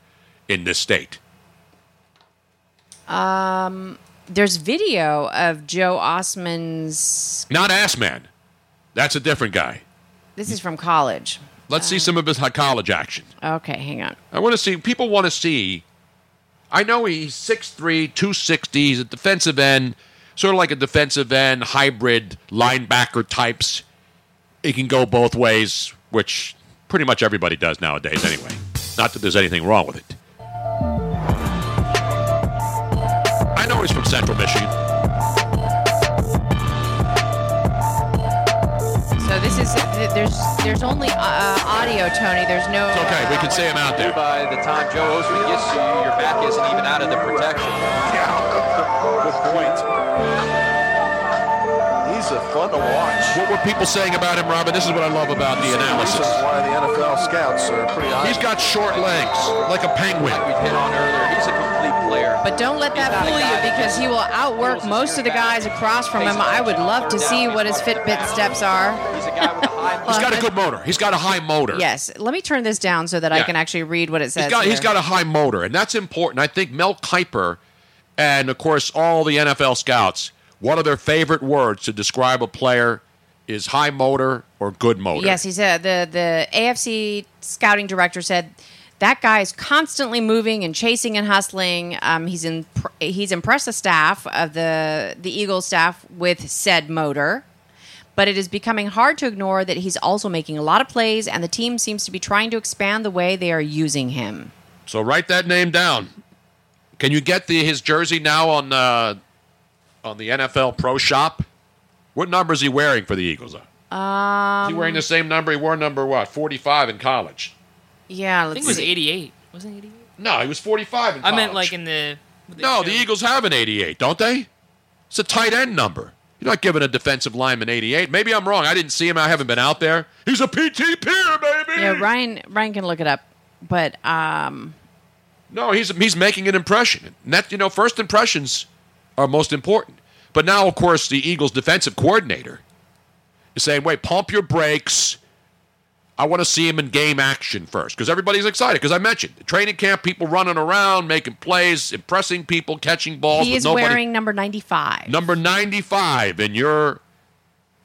in this state. Um, there's video of Joe Ostman's. Not Ass Man. That's a different guy. This is from college. Let's see some of his high college action. Okay, hang on. I want to see, people want to see. I know he's 6'3, 260, he's a defensive end, sort of like a defensive end, hybrid linebacker types. He can go both ways, which pretty much everybody does nowadays anyway. Not that there's anything wrong with it. Know he's from Central Michigan. So this is there's there's only uh, audio, Tony. There's no. It's okay, we can see him out there. By the time Joe Ostman gets to you, your back isn't even out of the protection. Yeah. Good point. He's a fun to watch. What were people saying about him, Robin? This is what I love about the analysis. This is why the NFL scouts are pretty high. He's got short legs, like a penguin. We hit on earlier. He's a complete player. But don't let that fool you because he will outwork most of the guys across from him. I would love to see what his Fitbit steps are. He's got a good motor. He's got a high motor. Yes. Let me turn this down so that I Yeah. can actually read what it says. He's got, he's here. got a high motor, and that's important. I think Mel Kiper and, of course, all the NFL scouts, one of their favorite words to describe a player is high motor or good motor. Yes, he said the the AFC scouting director said that guy is constantly moving and chasing and hustling. Um, he's in he's impressed the staff of the the Eagles staff with said motor. But it is becoming hard to ignore that he's also making a lot of plays, and the team seems to be trying to expand the way they are using him. So write that name down. Can you get the his jersey now on uh, on the NFL Pro Shop? What number is he wearing for the Eagles? Is Um, he wearing the same number he wore number what? 45 in college. Yeah, I let's think it was see. 88. Wasn't it 88? No, he was 45 in I college. meant like in the. No, the Eagles have an 88, don't they? It's a tight end number. You're not giving a defensive lineman 88. Maybe I'm wrong. I didn't see him. I haven't been out there. He's a PT peer, baby. Yeah, Ryan Ryan can look it up, but um, No, he's he's making an impression. And that you know, first impressions are most important. But now, of course, the Eagles' defensive coordinator is saying, "Wait, pump your brakes. I want to see him in game action first because everybody's excited. Because I mentioned training camp, people running around, making plays, impressing people, catching balls. he is nobody. wearing number ninety five. number ninety-five in your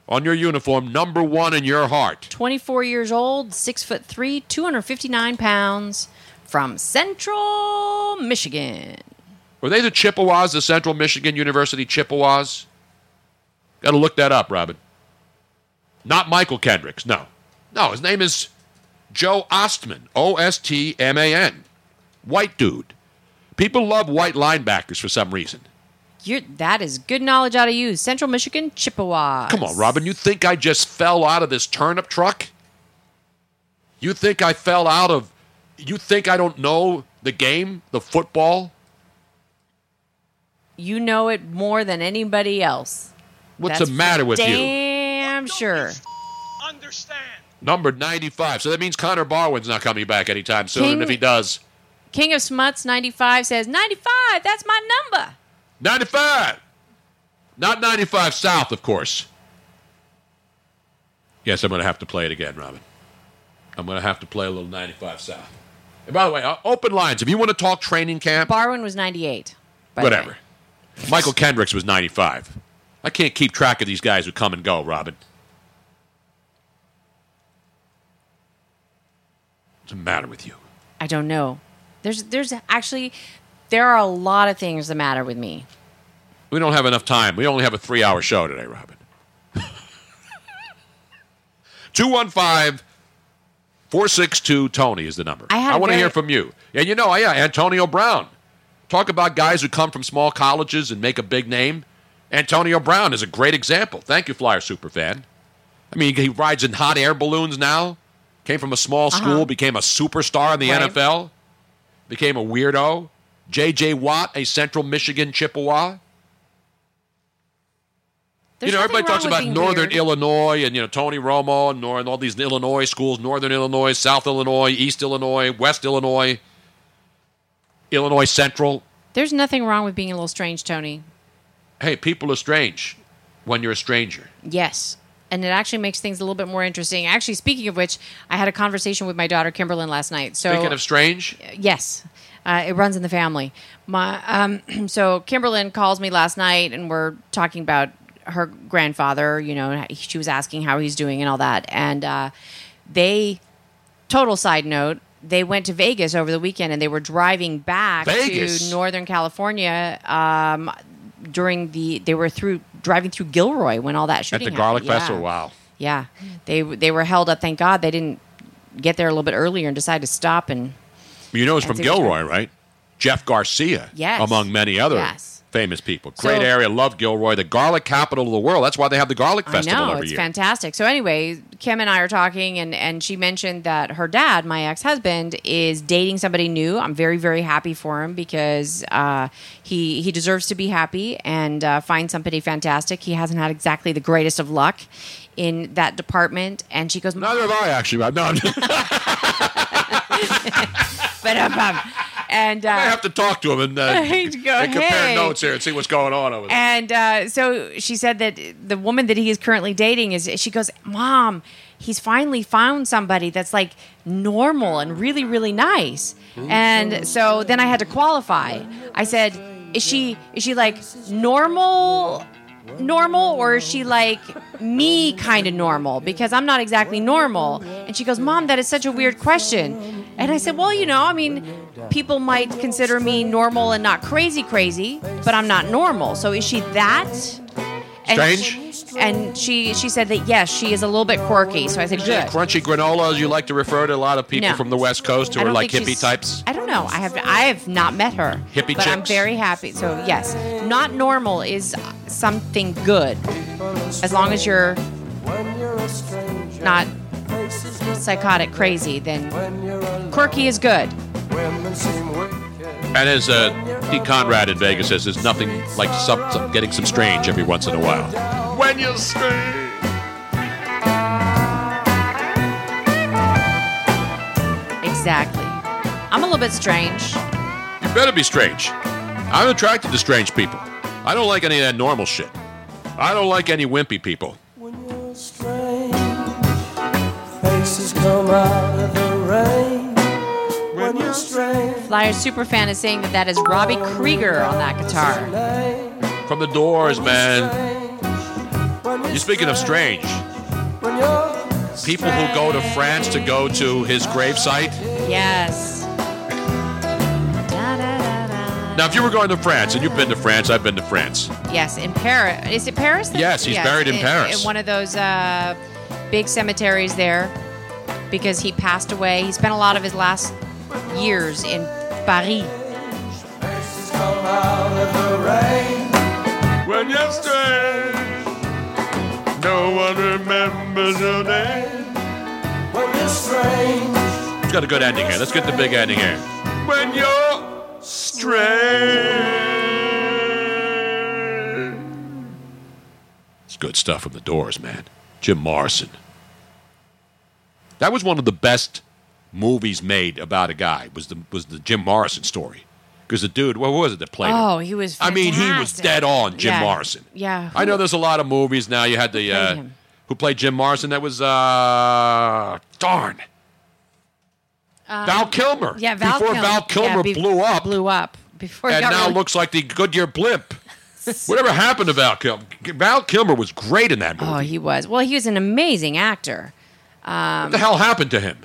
on your uniform, number one in your heart. 24 years old, six foot three, 259 pounds, from Central Michigan. Were they the Chippewas, the Central Michigan University Chippewas? Got to look that up, Robin. Not Mychal Kendricks, no. No, his name is Joe Ostman, O S T M A N. White dude. People love white linebackers for some reason. You're, that is good knowledge out of you. Central Michigan Chippewa. Come on, Robin, you think I just fell out of this turnip truck? You think I fell out of. You think I don't know the game, the football? You know it more than anybody else. What's That's the matter with you? Damn sure. Number 95. So that means Connor Barwin's not coming back anytime soon. King- and if he does, King of Smuts 95 says 95. That's my number. 95. Not 95 South, of course. Yes, I'm going to have to play it again, Robin. I'm going to have to play a little 95 South. And by the way, uh, open lines. If you want to talk training camp, Barwin was 98. by the way. whatever. Mychal Kendricks was 95. I can't keep track of these guys who come and go, Robin. The matter with you? I don't know. There's there's actually there are a lot of things the matter with me. We don't have enough time. We only have a three hour show today, Robin. 215 462 Tony is the number. I a want to very- hear from you. And you know, yeah, uh, Antonio Brown. Talk about guys who come from small colleges and make a big name. Antonio Brown is a great example. Thank you, Flyer Superfan. I mean, he rides in hot air balloons now. Came from a small school, Uh-huh. became a superstar in the Right. NFL, became a weirdo. J.J. Watt, a Central Michigan Chippewa. There's you know, everybody talks about Northern weird. Illinois and you know Tony Romo and, Nor- and all these Illinois schools: Northern Illinois, South Illinois, East Illinois, West Illinois, Illinois Central. There's nothing wrong with being a little strange, Tony. Hey, people are strange when you're a stranger. Yes. And it actually makes things a little bit more interesting. Actually, speaking of which, I had a conversation with my daughter Kimberlyn last night. So Speaking of strange, yes, uh, it runs in the family. My um, so Kimberlyn calls me last night, and we're talking about her grandfather. You know, she was asking how he's doing and all that, and uh, they. Total side note: They went to Vegas over the weekend, and they were driving back Vegas? to Northern California. Um, during the, they were through driving through Gilroy when all that shit. at shooting the Garlic happened. Festival. Wow. Yeah, they they were held up. Thank God they didn't get there a little bit earlier and decide to stop and You know, it's from Gilroy, right? Jeff Garcia, Yes. among many other Yes. Famous people. Great So- area, love Gilroy, the garlic capital of the world. That's why they have the Garlic Festival I know every it's year. fantastic. So anyway, Kim and I are talking, and and she mentioned that her dad, my ex husband, is dating somebody new. I'm very very happy for him because uh, he he deserves to be happy and uh, find somebody fantastic. He hasn't had exactly the greatest of luck in that department, and she goes, Neither have I actually. No, I'm- but um, um, and uh, I have to talk to him and, uh, go, and compare "Hey." notes here and see what's going on over there. And uh, so she said that the woman that he is currently dating is, she goes, Mom, he's finally found somebody that's like normal and really, really nice. And so then I had to qualify. I said, Is she, is she like normal? Normal, or is she like me kind of normal? Because I'm not exactly normal. And she goes, Mom, that is such a weird question. And I said, Well, you know, I mean, people might consider me normal and not crazy, crazy, but I'm not normal. So is she that? And Strange? And she she said that yes, she is a little bit quirky. So I said, good. Crunchy granola, as you like to refer to a lot of people No. from the West Coast who I are don't like think hippie she's- types. I don't know. I have I have not met her. Hippie but I'm chicks? very happy. So yes, not normal is something good, as long as you're not psychotic crazy. Then quirky is good. And as uh, Pete Conrad in Vegas says, there's nothing like some, some- getting some strange every once in a while. When you're strange. Exactly. I'm a little bit strange. You better be strange. I'm attracted to strange people. I don't like any of that normal shit. I don't like any wimpy people. Faces come out of the rain when you're strange. Flyer Superfan is saying that that is Robbie Krieger on that guitar. From the doors, man. You're speaking of strange. People who go to France to go to his gravesite. Yes. Now, if you were going to France, and you've been to France, I've been to France. Yes, in Paris. Is it Paris? then? Yes, he's buried in Paris. In one of those uh, big cemeteries there because he passed away. He spent a lot of his last years in Paris. Come out of the rain when you're strange. No one remembers your name. when you're strange. It's got a good ending here. Let's get the big ending here. When you're strange. It's good stuff from the doors, man. Jim Morrison. That was one of the best movies made about a guy was the was the Jim Morrison story. Because the dude, what was it that played? him? Oh, he was. I mean, he was dead on Jim Yeah. Morrison. Yeah. I know there's a lot of movies now. You had the uh, who played Jim Morrison. That was uh, darn Um, Val Kilmer. Yeah, Val Before Kilmer. Val Kilmer Yeah, be- blew up. Blew up before. and now really- looks like the Goodyear blimp. Whatever happened to Val Kilmer? Val Kilmer was great in that movie. Oh, he was. Well, he was an amazing actor. Um, what the hell happened to him?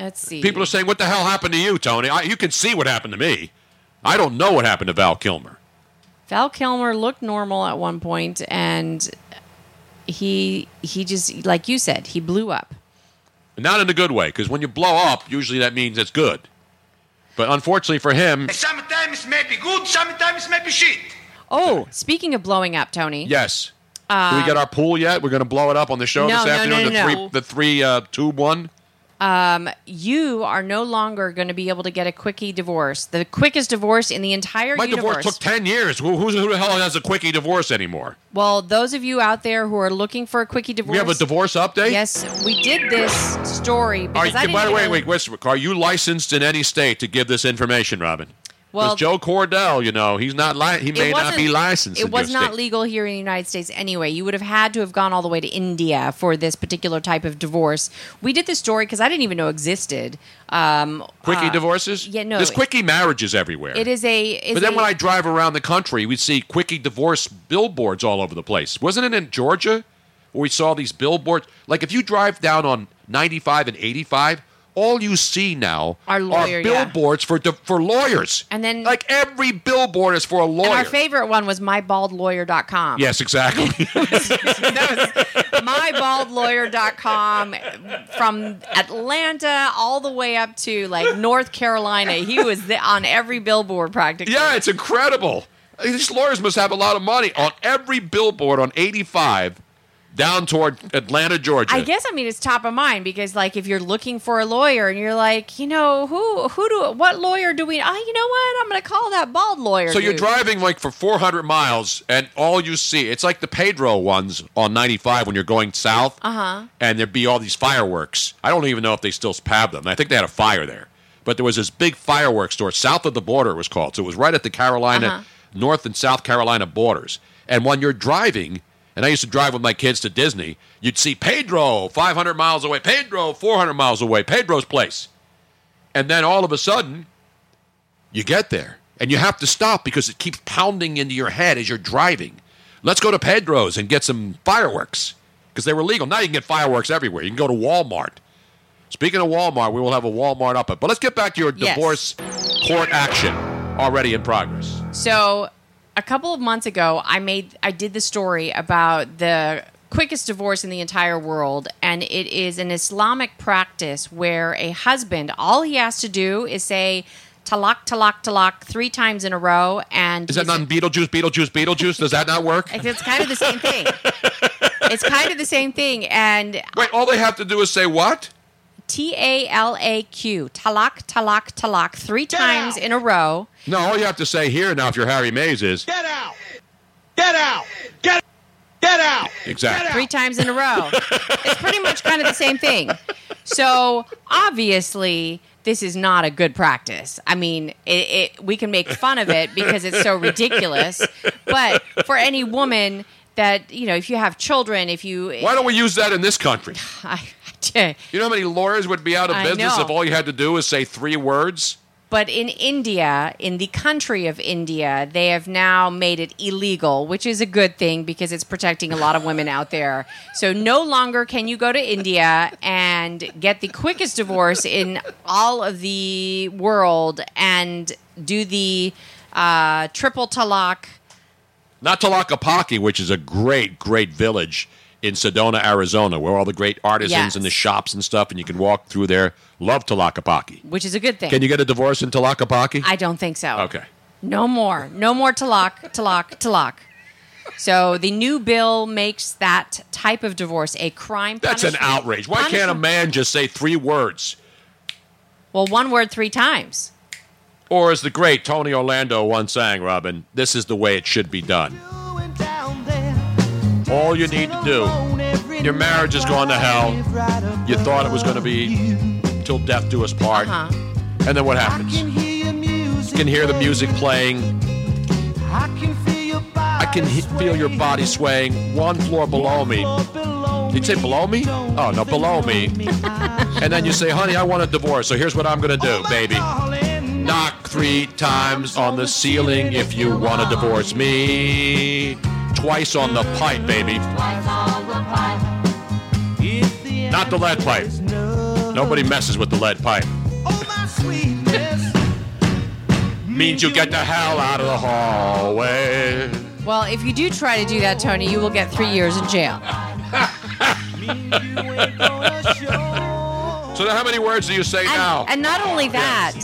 Let's see. People are saying, "What the hell happened to you, Tony?" I, you can see what happened to me. I don't know what happened to Val Kilmer. Val Kilmer looked normal at one point, and he he just like you said, he blew up. Not in a good way, because when you blow up, usually that means it's good. But unfortunately for him, Sometimes it may be good, sometimes it may be shit. Oh, speaking of blowing up, Tony. yes. Do Um, we get our pool yet? We're going to blow it up on the show No, this no, afternoon. no, the no, three, no. the three uh, tube one. Um, you are no longer going to be able to get a quickie divorce. The quickest divorce in the entire My universe. divorce took ten years. Who, who, who the hell has a quickie divorce anymore? well, those of you out there who are looking for a quickie divorce, We have a divorce update. Yes, we did this story because I by the way, even- wait, wait, are you licensed in any state to give this information, Robin? Well- Joe Cordell, you know, he's not li- he may not be licensed. It was not state. legal here in the United States anyway. You would have had to have gone all the way to India for this particular type of divorce. We did this story because I didn't even know existed. Um, Quickie uh, divorces? Yeah, no. There's quickie marriages everywhere. It is a. But then a- when I drive around the country, we see quickie divorce billboards all over the place. Wasn't it in Georgia where we saw these billboards? Like if you drive down on 95 and 85, all you see now Are lawyer, yeah. billboards for di- for lawyers. And then like every billboard is for a and lawyer. our favorite one was mybaldlawyer.com. yes, exactly. mybaldlawyer.com from Atlanta all the way up to like North Carolina. He was the, on every billboard practically. yeah, it's incredible. These lawyers must have a lot of money on every billboard on 85 down toward Atlanta, Georgia. I guess I mean it's top of mind because like if you're looking for a lawyer and you're like, you know, who who do what lawyer do we? Oh, you know what? I'm going to call that bald lawyer. So you're driving like for 400 miles, and all you see, it's like the Pedro ones on 95 when you're going south, Uh huh. and there'd be all these fireworks. I don't even know if they still have them. I think they had a fire there. But there was this big fireworks store south of the border, it was called. So it was right at the Carolina, Uh-huh. North and South Carolina borders. And when you're driving, and I used to drive with my kids to Disney, you'd see Pedro 500 miles away, Pedro 400 miles away, Pedro's place. And then all of a sudden, you get there and you have to stop because it keeps pounding into your head as you're driving. Let's go to Pedro's and get some fireworks because they were legal. Now you can get fireworks everywhere. You can go to Walmart. Speaking of Walmart, we will have a Walmart up. But let's get back to your Yes. divorce court action already in progress. So a couple of months ago, I made I did the story about the quickest divorce in the entire world, and it is an Islamic practice where a husband all he has to do is say talak talak talak three times in a row, and Is that not Beetlejuice, Beetlejuice, Beetlejuice? Does that not work? it's kind of the same thing. it's kind of the same thing, and Wait, all they have to do is say what? T A L A Q talak talak talak three times in a row. No, all you have to say here now if you're Harry Mays is Get out! Get out! Get Get out! exactly. three times in a row. it's pretty much kind of the same thing. So obviously, this is not a good practice. I mean, it, it, we can make fun of it because it's so ridiculous. But for any woman that you know, if you have children, if you Why don't we use that in this country? I, You know how many lawyers would be out of I business know. if all you had to do is say three words? But in India, in the country of India, they have now made it illegal, which is a good thing because it's protecting a lot of women out there. So no longer can you go to India and get the quickest divorce in all of the world and do the uh, triple talak. Not Tlaquepaque, which is a great, great village in Sedona, Arizona, where all the great artisans Yes. and the shops and stuff, and you can walk through there. Love Tlaquepaque. Which is a good thing. Can you get a divorce in Tlaquepaque? I don't think so. Okay. No more. No more talak, talak, talak. So the new bill makes that type of divorce a crime. That's an outrage. Why can't a man just say three words? Well, one word three times. Or as the great Tony Orlando once sang, Robin, this is the way it should be done. All you need to do, your marriage has gone to hell. You thought it was going to be till death do us part. Uh-huh. And then what happens? You can hear the music playing. I can he- feel your body swaying one floor below me. Did you say below me? Oh, no, below me. and then you say, honey, I want a divorce. So here's what I'm going to do, baby. Knock three times on the ceiling if you want to divorce me. Twice on the pipe, baby. Not the lead pipe. Nobody messes with the lead pipe. Oh my sweetness. Means you get the hell out of the hallway. Well, if you do try to do that, Tony, you will get three years in jail. So how many words do you say now? And not only that,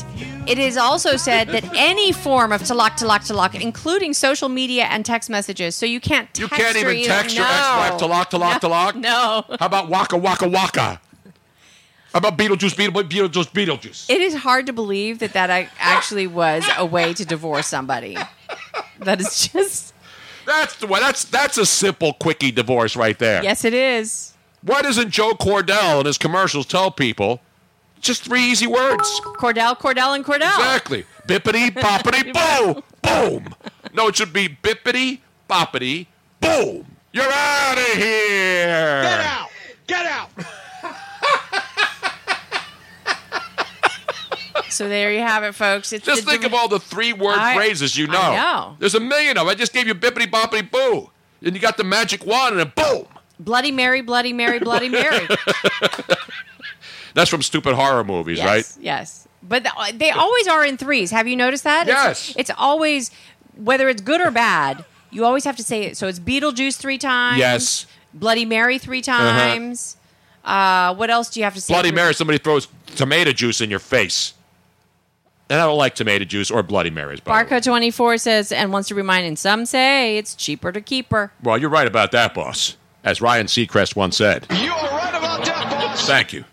it is also said that any form of talak, talak, talak, including social media and text messages, so you can't text You can't even text your ex-wife talak, talak, No. talak? No. How about waka, waka, waka? How about Beetlejuice, Beetlejuice, Beetlejuice, Beetlejuice? It is hard to believe that that actually was a way to divorce somebody. That is just. That's the way. That's that's a simple quickie divorce right there. Yes, it is. Why doesn't Joe Cordell in his commercials tell people just three easy words? Cordell, Cordell, and Cordell. Exactly. Bippity boppity boom boom. No, it should be bippity boppity boom. You're out of here. Get out! Get out! So there you have it, folks. It's Just the think of all the three-word I- phrases you know. I know. There's a million of them. I just gave you bippity boppity boo, and you got the magic wand, and a boom. Bloody Mary, Bloody Mary, Bloody Mary. That's from stupid horror movies, yes, right? Yes. But th- they always are in threes. Have you noticed that? Yes. It's, it's always, whether it's good or bad, you always have to say it. So it's Beetlejuice three times. Yes. Bloody Mary three times. uh what else do you have to say? Bloody Mary, somebody throws tomato juice in your face. And I don't like tomato juice or Bloody Marys. By the. Barco24 says, and wants to remind, and some say it's cheaper to keep her. Well, you're right about that, boss. As Ryan Seacrest once said. You're right about that, boss. Thank you.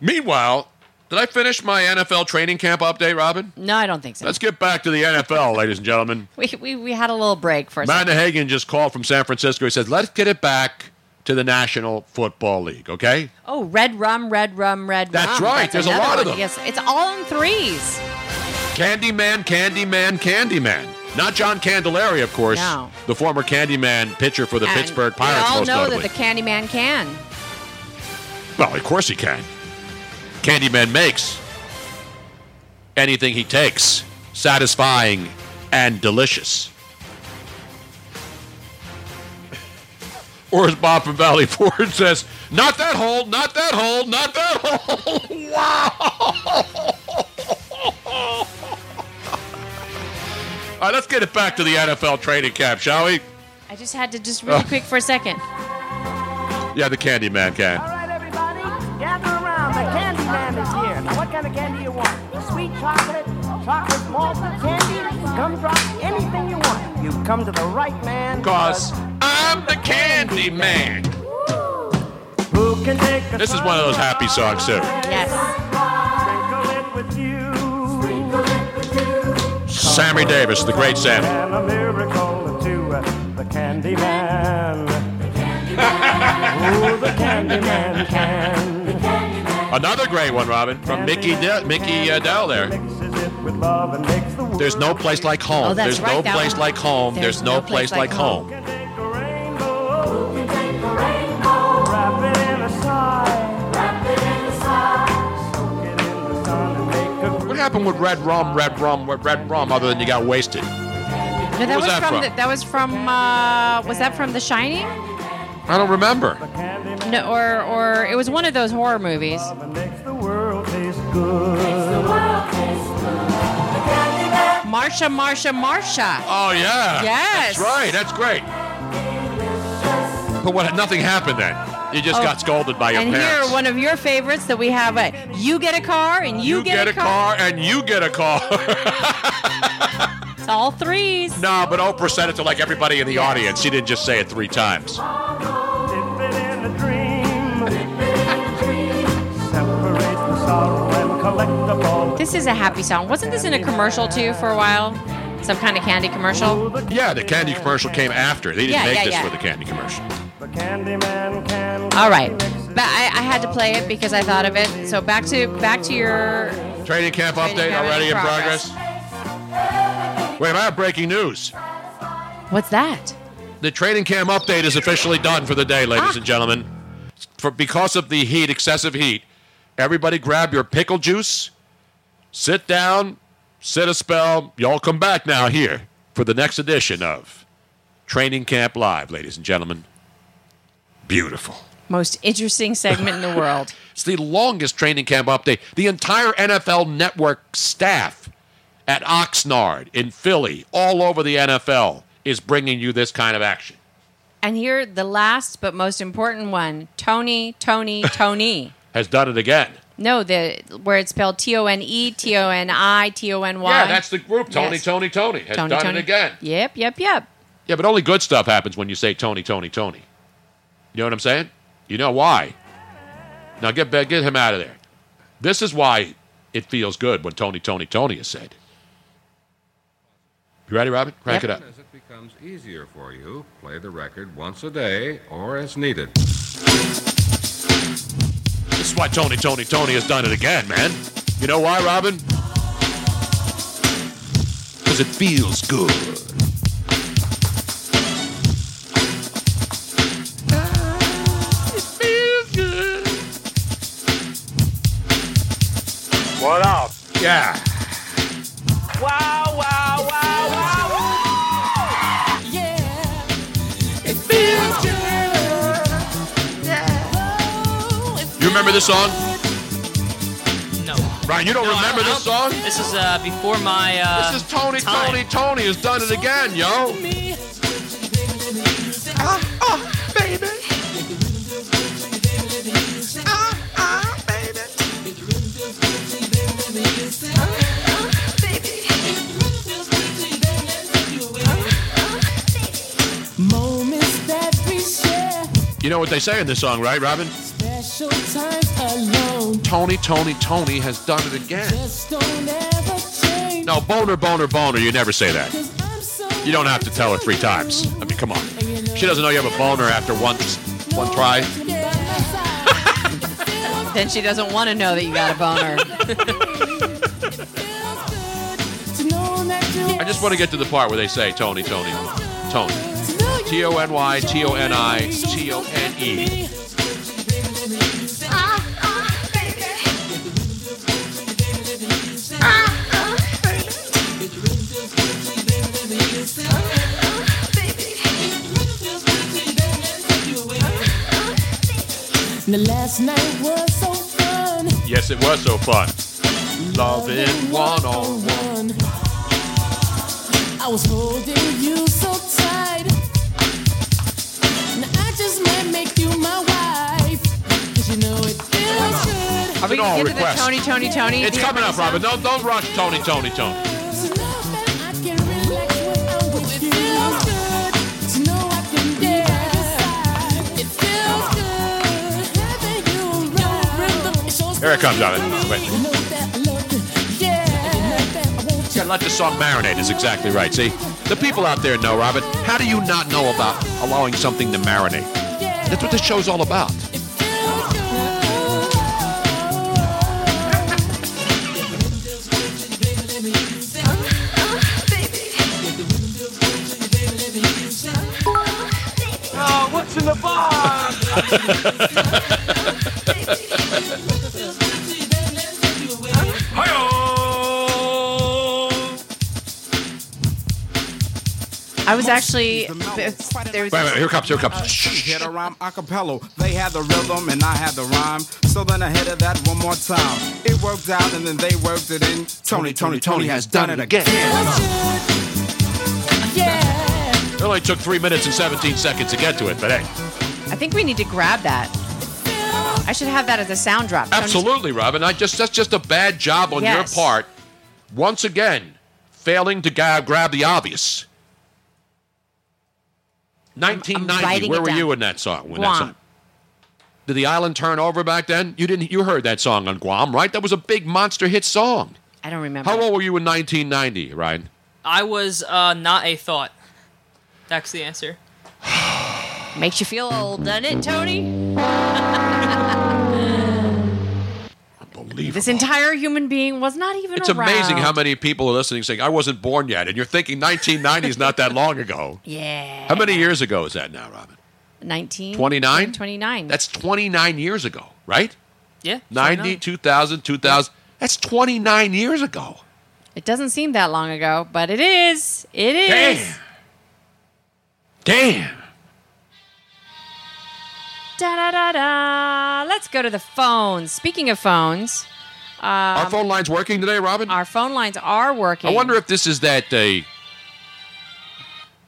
Meanwhile, did I finish my NFL training camp update, Robin? No, I don't think so. Let's get back to the NFL, ladies and gentlemen. We, we, we had a little break for a Amanda second. Hagan just called from San Francisco. He says, let's get it back to the National Football League, okay? Oh, red rum, red rum, red rum. That's rum. right. There's a lot of them. Yes, it's all in threes. Candyman, Candyman, Candyman. Not John Candelaria, of course. No. The former Candyman pitcher for the And Pittsburgh Pirates, We all know notably. that the Candyman can. Well, of course he can. Candyman makes anything he takes satisfying and delicious. Or as Bob from Valley Ford says, not that hole, not that hole, not that hole. wow. All right, let's get it back to the NFL training camp, shall we? I just had to just really Oh. quick for a second. Yeah, the Candyman can. All right, everybody, gather around, candy man is here. Now, what kind of candy you want? Sweet chocolate, chocolate malted candy, gumdrop, anything you want. You've come to the right man. Cause I'm the Candy Man. Who can take a This is one of those happy songs too. Yes. sprinkle it with you? Sammy Davis, the great Sammy. And a miracle to uh, the candy man. Ooh, the candy man can. Another great one, Robin, from Mickey De- Mickey uh, Dell there. With love and makes the There's no place like home. Oh, that's There's right, no that place one. like home. There's, no, place, like home. Wrap it in a sigh. Wrap it in a sigh. Soak it in the sun and make a What happened with red rum, red rum, red rum, other than you got wasted? No, that was was, that from, from? The, that was from uh, was that from The Shining? I don't remember. No, or or it was one of those horror movies. the world taste. Marsha, Marsha, Marsha. Oh yeah. Yes. That's right. That's great. But what? Nothing happened then. You just Oh, got scolded by your and parents. here, one of your favorites that we have: uh, you get a car and you, get, a car. and you get a car. It's all threes. no, but Oprah said it to like everybody in the audience. She didn't just say it three times. Dip it in a dream. Separate the sorrow and collect the ball. This is a happy song. Wasn't this in a commercial too for a while? Some kind of candy commercial. Yeah, the candy commercial came after. They didn't Yeah, make yeah, this yeah. for the candy commercial. The Candyman can. All right, but I, I had to play it because I thought of it. So back to back to your. Training camp Training update camp already in progress. progress. Wait, I have breaking news. What's that? The training camp update is officially done for the day, ladies Ah. and gentlemen. For because of the heat, excessive heat, everybody grab your pickle juice, sit down, sit a spell. Y'all come back now here for the next edition of Training Camp Live, ladies and gentlemen. Beautiful. Most interesting segment in the world. It's the longest training camp update. The entire NFL network staff at Oxnard in Philly, all over the NFL, is bringing you this kind of action. And here, the last but most important one: Tony, Tony, Tony. Has done it again. no, the where it's spelled T O N E T O N I T O N Y. Yeah, that's the group. Tony, Yes. Tony, Tony has Tony, done Tony. it again. Yep, yep, yep. Yeah, but only good stuff happens when you say Tony, Tony, Tony. You know what I'm saying? You know why? Now get get him out of there. This is why it feels good when Tony, Tony, Tony is said. You ready, Robin? Crank it up. As it becomes easier for you, play the record once a day or as needed. This is why Tony, Tony, Tony has done it again, man. You know why, Robin? Because it feels good. Ah, it feels good. What up? Yeah. Wow, wow, remember this song? No. Ryan, you don't No, I remember I this song? This is uh, before my. Uh, This is Tony, time. Tony, Tony has done it again, yo. Ah, ah, baby. Ah, ah, baby. Moments that we share, You know what they say in this song, right, Robin? Special times alone. Tony, Tony, Tony has done it again. Just don't ever change. No, boner, boner, boner. You never say that. You don't have to tell her three times. I mean, come on. She doesn't know you have a boner after once, one try. Then she doesn't want to know that you got a boner. I just want to get to the part where they say Tony, Tony, Tony. T O N Y, T O N I, T O N E. The last night was so fun. Yes, it was so fun. Loving one on one. I was holding you so tight. Now I just might make you my wife. Cause you know it feels good. Are we all gonna get to the request. Tony, Tony, Tony? It's coming up, Robin. Don't, don't rush Tony, Tony, Tony. Here it comes, Robin. Wait. You know that I love. Yeah. Gotta let the song marinate is exactly right. See, the people out there know, Robert. How do you not know about allowing something to marinate? That's what this show's all about. Oh, what's in the box? was actually. There was, Wait, wait, here it comes, here it comes. Uh, hit a rhyme a cappella. They had the rhythm and I had the rhyme. So then I hit it that one more time. It worked out and then they worked it in. Tony, Tony, Tony has done it again. It only took three minutes and 17 seconds to get to it, but hey. I think we need to grab that. I should have that as a sound drop. Tony- Absolutely, Robin. I just that's just a bad job on Yes. your part. Once again, failing to ga- grab the obvious. 1990. writing Where were down. you in that song? When that song? Did the island turn over back then? You didn't. You heard that song on Guam, right? That was a big monster hit song. I don't remember. How old were you in 1990, Ryan? I was uh, not a thought. That's the answer. Makes you feel old, doesn't it, Tony? This entire human being was not even It's around. amazing how many people are listening saying, I wasn't born yet. And you're thinking 1990 is not that long ago. Yeah. How many years ago is that now, Robin? 19? 29? 29. That's 29 years ago, right? Yeah. 90, 2000, 2000. That's 29 years ago. It doesn't seem that long ago, but it is. It is. Damn. Damn. Da da da da. Let's go to the phones. Speaking of phones, um, Our phone line's working today, Robin? our phone lines are working. I wonder if this is that they.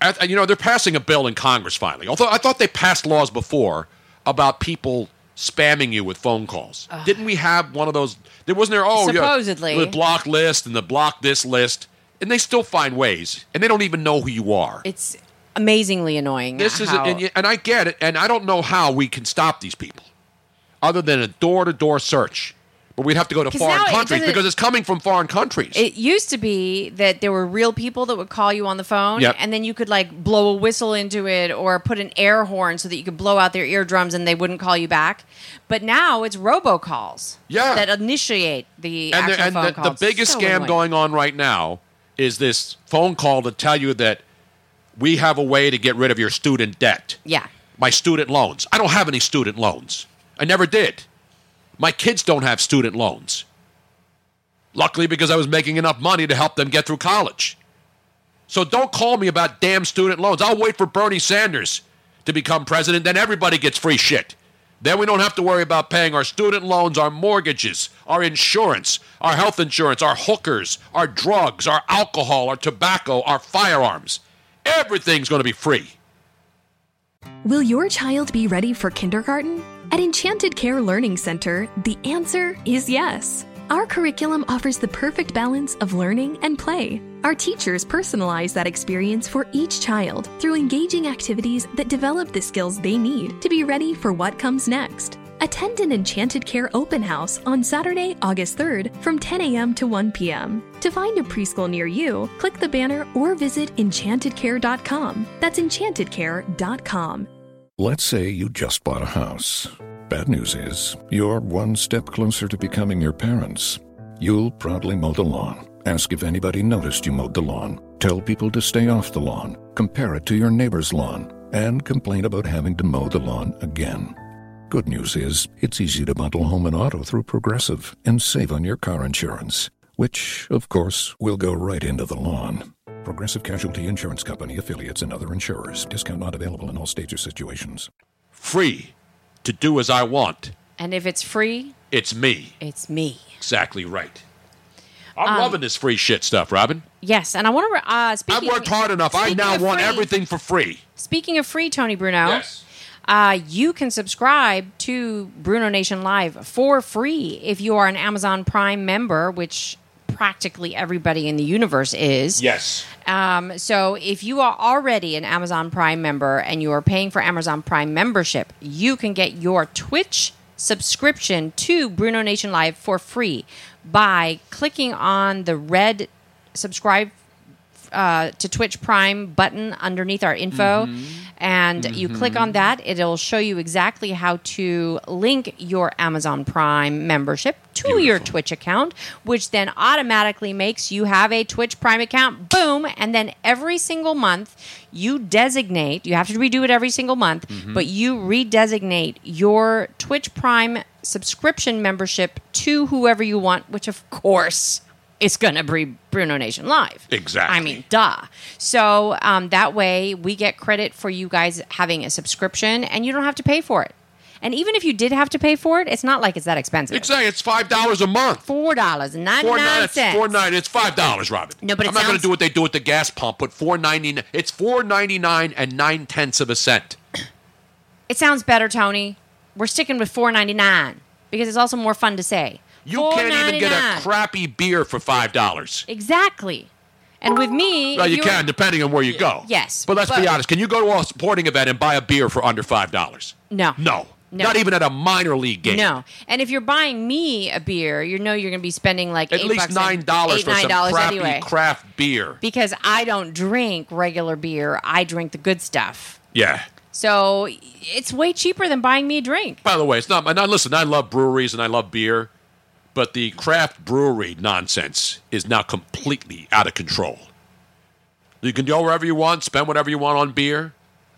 I- You know, they're passing a bill in Congress finally. Although I thought they passed laws before about people spamming you with phone calls. Didn't we have one of those? There wasn't there. Oh, Supposedly. yeah, the block list and the block this list, and they still find ways, and they don't even know who you are. It's amazingly annoying. This is, how- and, and I get it, and I don't know how we can stop these people, other than a door-to-door search. But we'd have to go to 'Cause foreign now it countries doesn't- because it's coming from foreign countries. It used to be that there were real people that would call you on the phone, Yep. and then you could like blow a whistle into it or put an air horn so that you could blow out their eardrums and they wouldn't call you back. But now it's robocalls Yeah. that initiate the and actual the, and phone the, the biggest so scam annoying. going on right now is this phone call to tell you that we have a way to get rid of your student debt. Yeah. My student loans. I don't have any student loans. I never did. My kids don't have student loans. Luckily, because I was making enough money to help them get through college. So don't call me about damn student loans. I'll wait for Bernie Sanders to become president, then everybody gets free shit. Then we don't have to worry about paying our student loans, our mortgages, our insurance, our health insurance, our hookers, our drugs, our alcohol, our tobacco, our firearms. Everything's going to be free. Will your child be ready for kindergarten? At Enchanted Care Learning Center, the answer is yes. Our curriculum offers the perfect balance of learning and play. Our teachers personalize that experience for each child through engaging activities that develop the skills they need to be ready for what comes next. Attend an Enchanted Care open house on Saturday, August 3rd from 10 a.m. to 1 p.m. To find a preschool near you, click the banner or visit enchantedcare.com. That's enchantedcare.com. Let's say you just bought a house. Bad news is, you're one step closer to becoming your parents. You'll proudly mow the lawn, ask if anybody noticed you mowed the lawn, tell people to stay off the lawn, compare it to your neighbor's lawn, and complain about having to mow the lawn again. Good news is, it's easy to bundle home and auto through Progressive and save on your car insurance, which, of course, will go right into the lawn. Progressive Casualty Insurance Company affiliates and other insurers. Discount not available in all states or situations. Free to do as I want. And if it's free, It's me. it's me. Exactly right. I'm Um, loving this free shit stuff, Robin. Yes, and I want to. Uh, I've speaking, worked hard enough. I now want free- everything for free. Speaking of free, Tony Bruno. Yes. Uh, you can subscribe to Bruno Nation Live for free if you are an Amazon Prime member, which practically everybody in the universe is. Yes. Um, so if you are already an Amazon Prime member and you are paying for Amazon Prime membership, you can get your Twitch subscription to Bruno Nation Live for free by clicking on the red subscribe uh, to Twitch Prime button underneath our info. And you click on that, it'll show you exactly how to link your Amazon Prime membership to your Twitch account, which then automatically makes you have a Twitch Prime account. Boom. And then every single month, you designate, you have to redo it every single month, Mhm. but you redesignate your Twitch Prime subscription membership to whoever you want, which of course is going to be Bruno Nation Live. Exactly. I mean, duh. So um, that way we get credit for you guys having a subscription and you don't have to pay for it. And even if you did have to pay for it, it's not like it's that expensive. Exactly. It's five dollars a month. Four dollars and ninety Four nine. It's four nine. It's five dollars, Robin. No, but I'm not going to do what they do at the gas pump. but four ninety nine. It's four ninety nine and nine tenths of a cent. It sounds better, Tony. We're sticking with four ninety nine because it's also more fun to say. You can't even get a crappy beer for five dollars. Exactly. And with me, Well, if you can, depending on where you go. Yes, But let's be but- honest. Can you go to a sporting event and buy a beer for under five dollars? No. No. No. Not even at a minor league game. No, and if you're buying me a beer, you know you're going to be spending like At eight least bucks nine dollars eight, for nine some dollars crappy anyway. craft beer. because I don't drink regular beer. I drink the good stuff. Yeah. So it's way cheaper than buying me a drink. By the way, it's not. And I listen. I love breweries and I love beer, but the craft brewery nonsense is now completely out of control. You can go wherever you want, spend whatever you want on beer.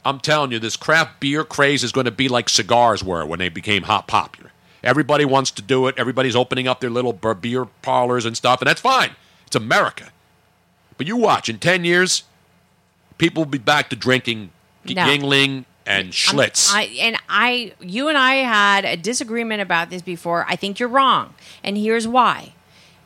I'm telling you, this craft beer craze is going to be like cigars were when they became hot popular. Everybody wants to do it. Everybody's opening up their little beer parlors and stuff, and that's fine. It's America. But you watch, in 10 years, people will be back to drinking No. Yuengling and Schlitz. I, and I, you and I had a disagreement about this before. I think you're wrong, and here's why.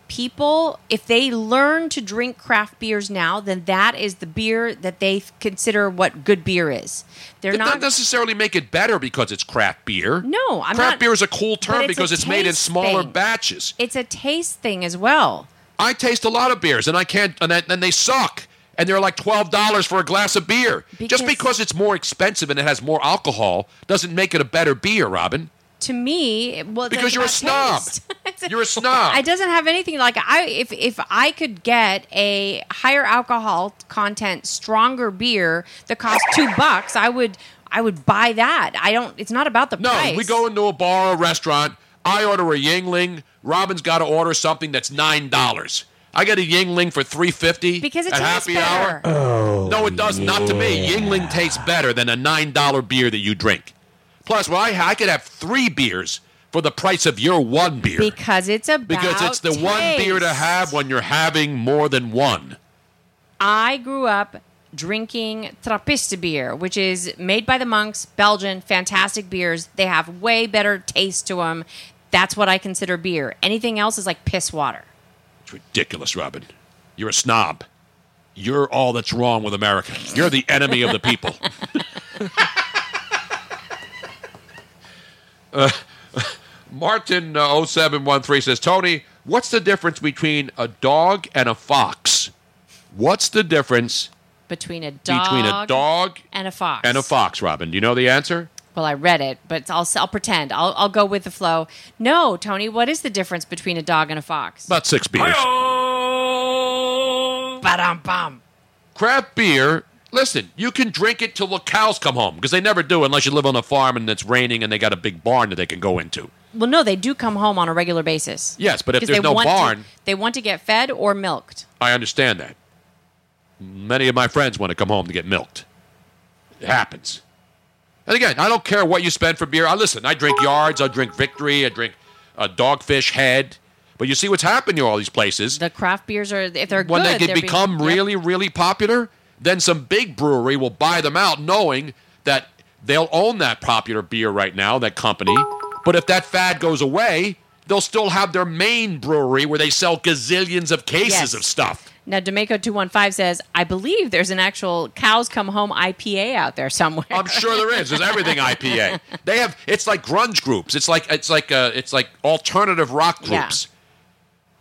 People, if they learn to drink craft beers now, then that is the beer that they consider what good beer is. They're not doesn't necessarily make it better because it's craft beer. No, I'm craft not- beer is a cool term it's because it's made in smaller thing. batches. It's a taste thing as well. I taste a lot of beers, and I can't, and, I- and they suck. And they're like twelve dollars for a glass of beer. Just Because- because it's more expensive and it has more alcohol doesn't make it a better beer, Robin. To me, well, Because you're a snob. You're a snob. It doesn't have anything like I. If if I could get a higher alcohol content, stronger beer that costs two bucks, I would. I would buy that. I don't. It's not about the No, price. we go into a bar or a restaurant. I order a Yuengling. Robin's got to order something that's nine dollars. I get a Yuengling for three fifty because it at tastes happy better. hour. Oh, No, it does not to me. Yuengling tastes better than a nine dollar beer that you drink. Plus, well, I, I could have three beers for the price of your one beer because it's about because it's the one beer to have when you're having more than one. I grew up drinking Trappist beer, which is made by the monks, Belgian, fantastic beers. They have way better taste to them. That's what I consider beer. Anything else is like piss water. It's ridiculous, Robin. You're a snob. You're all that's wrong with America. You're the enemy of the people. uh, Martin uh, 0713 says, Tony, what's the difference between a dog and a fox? What's the difference Between a dog, between a dog and a fox. and a fox, Robin? Do you know the answer? Well, I read it, but I'll, I'll pretend. I'll, I'll go with the flow. No, Tony, what is the difference between a dog and a fox? About six beers. Ba-dum-bum. Craft beer, listen, you can drink it till the cows come home because they never do unless you live on a farm and it's raining and they got a big barn that they can go into. Well, no, they do come home on a regular basis. Yes, but if there's they no want to- barn, they want to get fed or milked. I understand that. Many of my friends want to come home to get milked. It happens. And again, I don't care what you spend for beer. I listen. I drink Yards. I drink Victory. I drink uh, Dogfish Head. But you see what's happening to all these places. The craft beers are, if they're when good, they get they're being- become Yep. really, really popular, then some big brewery will buy them out, knowing that they'll own that popular beer right now, that company. But if that fad goes away, they'll still have their main brewery where they sell gazillions of cases Yes. of stuff. Now, D'Amico two one five says, "I believe there's an actual cows come home IPA out there somewhere." I'm sure there is. There's everything IPA. They have. It's like grunge groups. It's like it's like uh, it's like alternative rock Yeah. groups.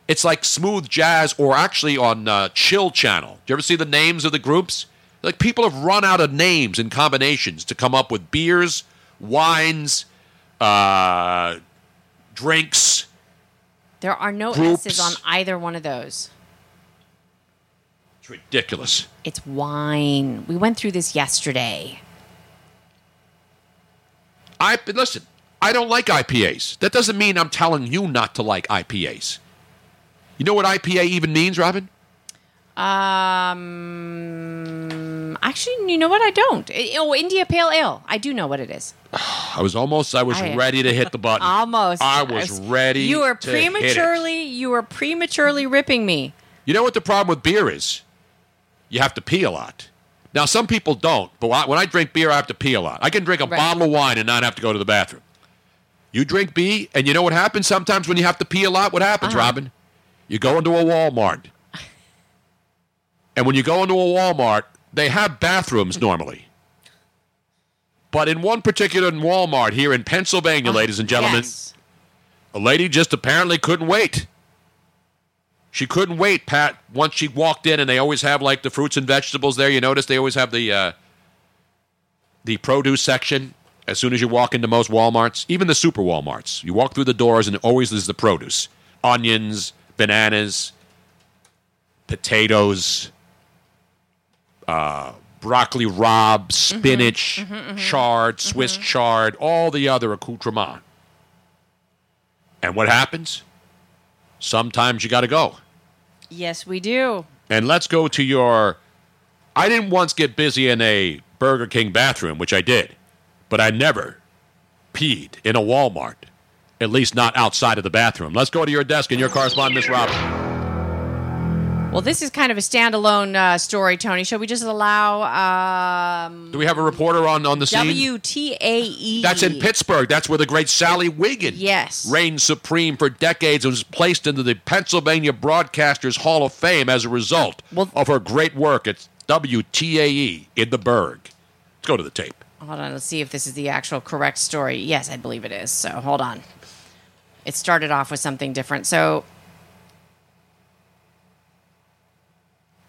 It's like smooth jazz, or actually on uh, Chill Channel. Do you ever see the names of the groups? Like people have run out of names and combinations to come up with beers, wines, uh, drinks. There are no Groups. S's on either one of those. Ridiculous. It's wine. We went through this yesterday. I listen. I don't like IPAs. That doesn't mean I'm telling you not to like IPAs. You know what IPA even means, Robin? Um, actually, you know what? I don't. Oh, India Pale Ale. I do know what it is. I was almost. I was I- ready to hit the button. Almost. I was ready. You were to hit it. prematurely. You were prematurely ripping me. You know what the problem with beer is? You have to pee a lot. Now, some people don't, but when I- drink beer, I have to pee a lot. I can drink a Right. bottle of wine and not have to go to the bathroom. You drink beer, and you know what happens sometimes when you have to pee a lot? What happens, Uh-huh. Robin? You go into a Walmart. And when you go into a Walmart, they have bathrooms normally. But in one particular Walmart here in Pennsylvania, ladies and gentlemen, Uh, Yes. a lady just apparently couldn't wait. She couldn't wait, Pat. Once she walked in, and they always have like the fruits and vegetables there. You notice they always have the uh, the produce section as soon as you walk into most WalMarts, even the super WalMarts. You walk through the doors, and always is the produce: onions, bananas, potatoes, uh, broccoli rabe, spinach, mhm, mhm. chard, Swiss chard, all the other accoutrement. And what happens? Sometimes you got to go. Yes, we do. And let's go to your. I didn't once get busy in a Burger King bathroom, which I did, but I never peed in a Walmart, at least not outside of the bathroom. Let's go to your desk and your correspondent, Miss Robin. Well, this is kind of a standalone uh, story, Tony. Shall we just allow um, Do we have a reporter on, on the scene? WTAE? That's in Pittsburgh. That's where the great Sally Wiggin Yes. reigned supreme for decades and was placed into the Pennsylvania Broadcasters Hall of Fame as a result of her great work at WTAE in the Burgh. Let's go to the tape. Hold on, let's see if this is the actual correct story. Yes, I believe it is. So hold on. It started off with something different. So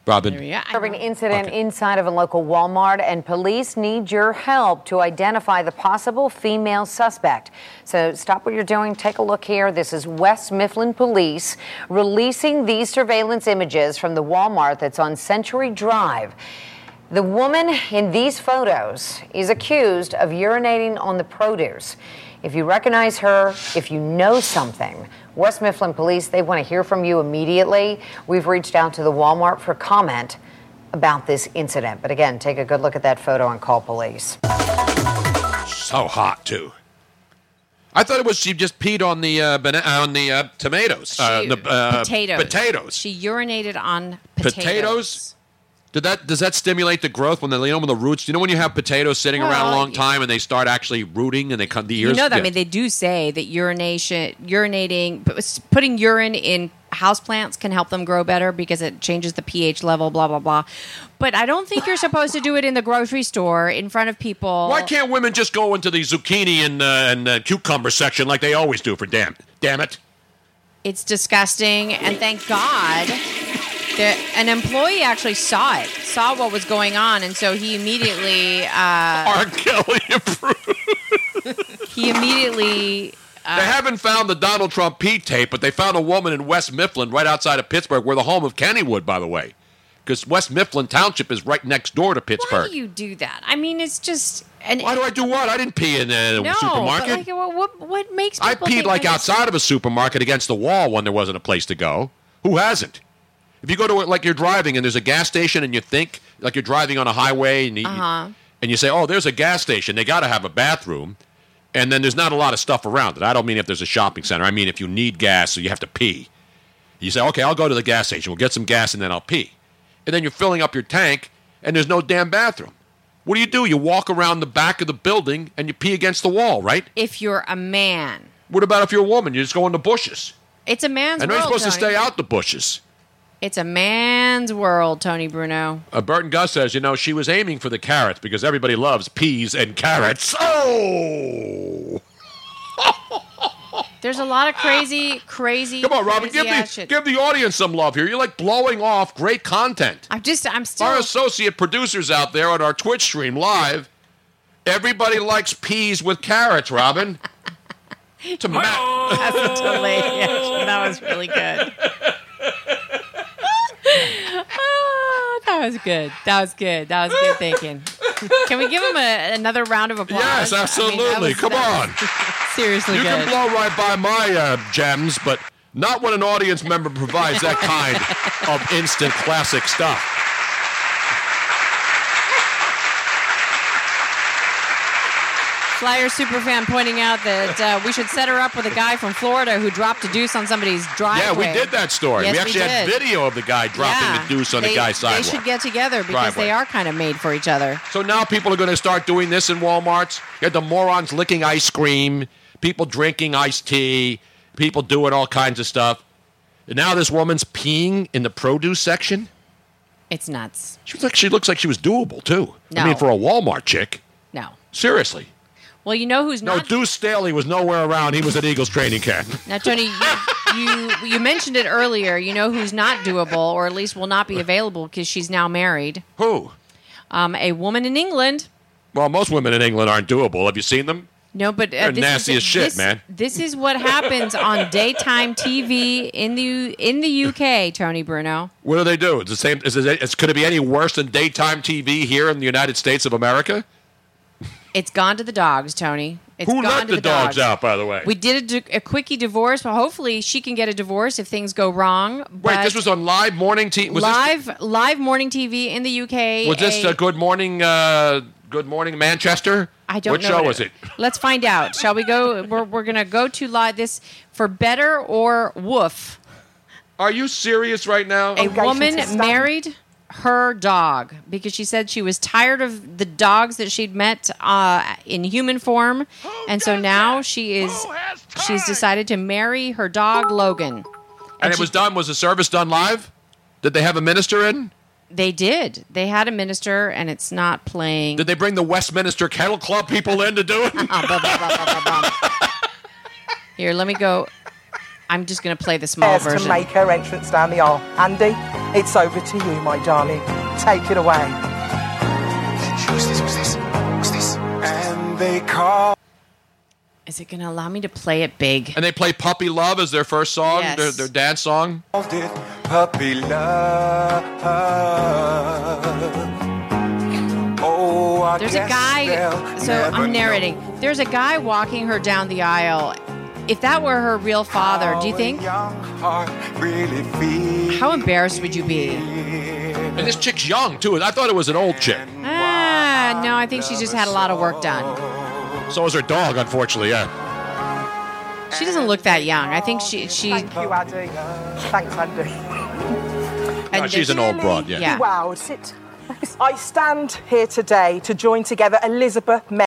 Robin. Disturbing incident inside of a local Walmart, and police need your help to identify the possible female suspect. So stop what you're doing, take a look here. This is West Mifflin Police releasing these surveillance images from the Walmart that's on Century Drive. The woman in these photos is accused of urinating on the produce. If you recognize her, if you know something, West Mifflin Police, they want to hear from you immediately. We've reached out to the Walmart for comment about this incident. But again, take a good look at that photo and call police. So hot too. I thought it was she just peed on the uh, bana- on the uh, tomatoes. uh, the, uh, potatoes. Potatoes. She urinated on potatoes. Potatoes. Did that does that stimulate the growth when they you know when the roots? Do you know when you have potatoes sitting around a long time and they start actually rooting and they come the ears. You know that. I mean, they do say that urination, urinating, putting urine in houseplants can help them grow better because it changes the pH level. Blah blah blah. But I don't think you're supposed to do it in the grocery store in front of people. Why can't women just go into the zucchini and uh, and uh, cucumber section like they always do? For damn, damn it! It's disgusting, and thank God an employee actually saw it, saw what was going on, and so he immediately. Uh, R. Kelly he immediately. Uh, they haven't found the Donald Trump pee tape, but they found a woman in West Mifflin, right outside of Pittsburgh, where the home of Kennywood, by the way, because West Mifflin Township is right next door to Pittsburgh. Why do you do that? I mean, it's just. And Why do I do what? I didn't pee in a no, supermarket. But like, what, what, makes I peed like outside of a supermarket against the wall when there wasn't a place to go. Who hasn't? If you go to it like you're driving and there's a gas station and you think like you're driving on a highway and you, Uh-huh. and you say, "Oh, there's a gas station. They got to have a bathroom." And then there's not a lot of stuff around it. I don't mean if there's a shopping center. I mean if you need gas, so you have to pee. You say, "Okay, I'll go to the gas station. We'll get some gas and then I'll pee." And then you're filling up your tank and there's no damn bathroom. What do you do? You walk around the back of the building and you pee against the wall, right? If you're a man, What about if you're a woman? You just go in the bushes. it's a man's I know you're world. supposed to stay out the bushes. It's a man's world, Tony Bruno. Uh, Burton Gus says, you know, she was aiming for the carrots because everybody loves peas and carrots. Oh! There's a lot of crazy, crazy. Come on, Robin, give the, give the audience some love here. You're like blowing off great content. I'm just, I'm still. Our associate producers out there on our Twitch stream live, everybody likes peas with carrots, Robin. to ma- That's hilarious. That was really good. That was good. That was good. That was good thinking. Can we give him a, another round of applause? Yes, I mean, absolutely. was- Come on. Seriously You good. can blow right by my uh, gems, but not when an audience member provides that kind of instant classic stuff. Flyer superfan pointing out that uh, we should set her up with a guy from Florida who dropped a deuce on somebody's driveway. Yeah, we did that story. Yes, we actually had did. video of the guy dropping Yeah. the deuce on they, the guy's sidewalk. They should get together because Driveway. they are kind of made for each other. So now people are going to start doing this in Walmarts. You had the morons licking ice cream, people drinking iced tea, people doing all kinds of stuff. And now this woman's peeing in the produce section. It's nuts. She looks like she looks like she was doable too. No. I mean, for a Walmart chick, No. seriously. Well, you know who's No, not Deuce Staley was nowhere around. He was at Eagles training camp. Now, Tony, you, you you mentioned it earlier. You know who's not doable, or at least will not be available because she's now married. Who? Um, a woman in England. Well, most women in England aren't doable. Have you seen them? No, but uh, They're nasty is, as shit, this- man. This is what happens on daytime TV in the in the UK, Tony Bruno. What do they do? It's the same. Is it, is, could it be any worse than daytime TV here in the United States of America? It's gone to the dogs, Tony. It's Who gone let to the, dogs, out, by the way? We did a, di- a quickie divorce, but hopefully she can get a divorce if things go wrong. Wait, But this was on live morning TV. Was live live morning TV in the UK. was this a- uh, Good Morning? Uh, Good Morning Manchester. I don't know. What know. show what was it? Let's find out. Shall we go? We're, we're going to go to live this for better or woof. Are you serious right now? A woman married her dog because she said she was tired of the dogs that she'd met uh, in human form, and so now she is she's decided to marry her dog Logan. And, it was done. Was the service done live? Did they have a minister in? They did. They had a minister, and it's not playing. Did they bring the Westminster Kennel Club people in to do it? Here, let me go. I'm just going to play the small version. to make her entrance down the aisle. Andy, it's over to you, my darling. Take it away. Who's this? Who's this? Who's this? And they call. Is it going to allow me to play it big? And they play Puppy Love as their first song, Yes. their, their dance song. puppy love. Oh, I There's a guy. So I'm narrating. There's a guy walking her down the aisle. If that were her real father, do you think? Really. How embarrassed would you be? And this chick's young too. I thought it was an old chick. Ah, no, I think she just had a lot of work done. So is her dog, unfortunately. Yeah. She doesn't look that young. I think she she. Thank you, Andy. Thanks, Andy. No, she's an old broad. Yeah. Yeah. Wow. Sit. I stand here today to join together Elizabeth.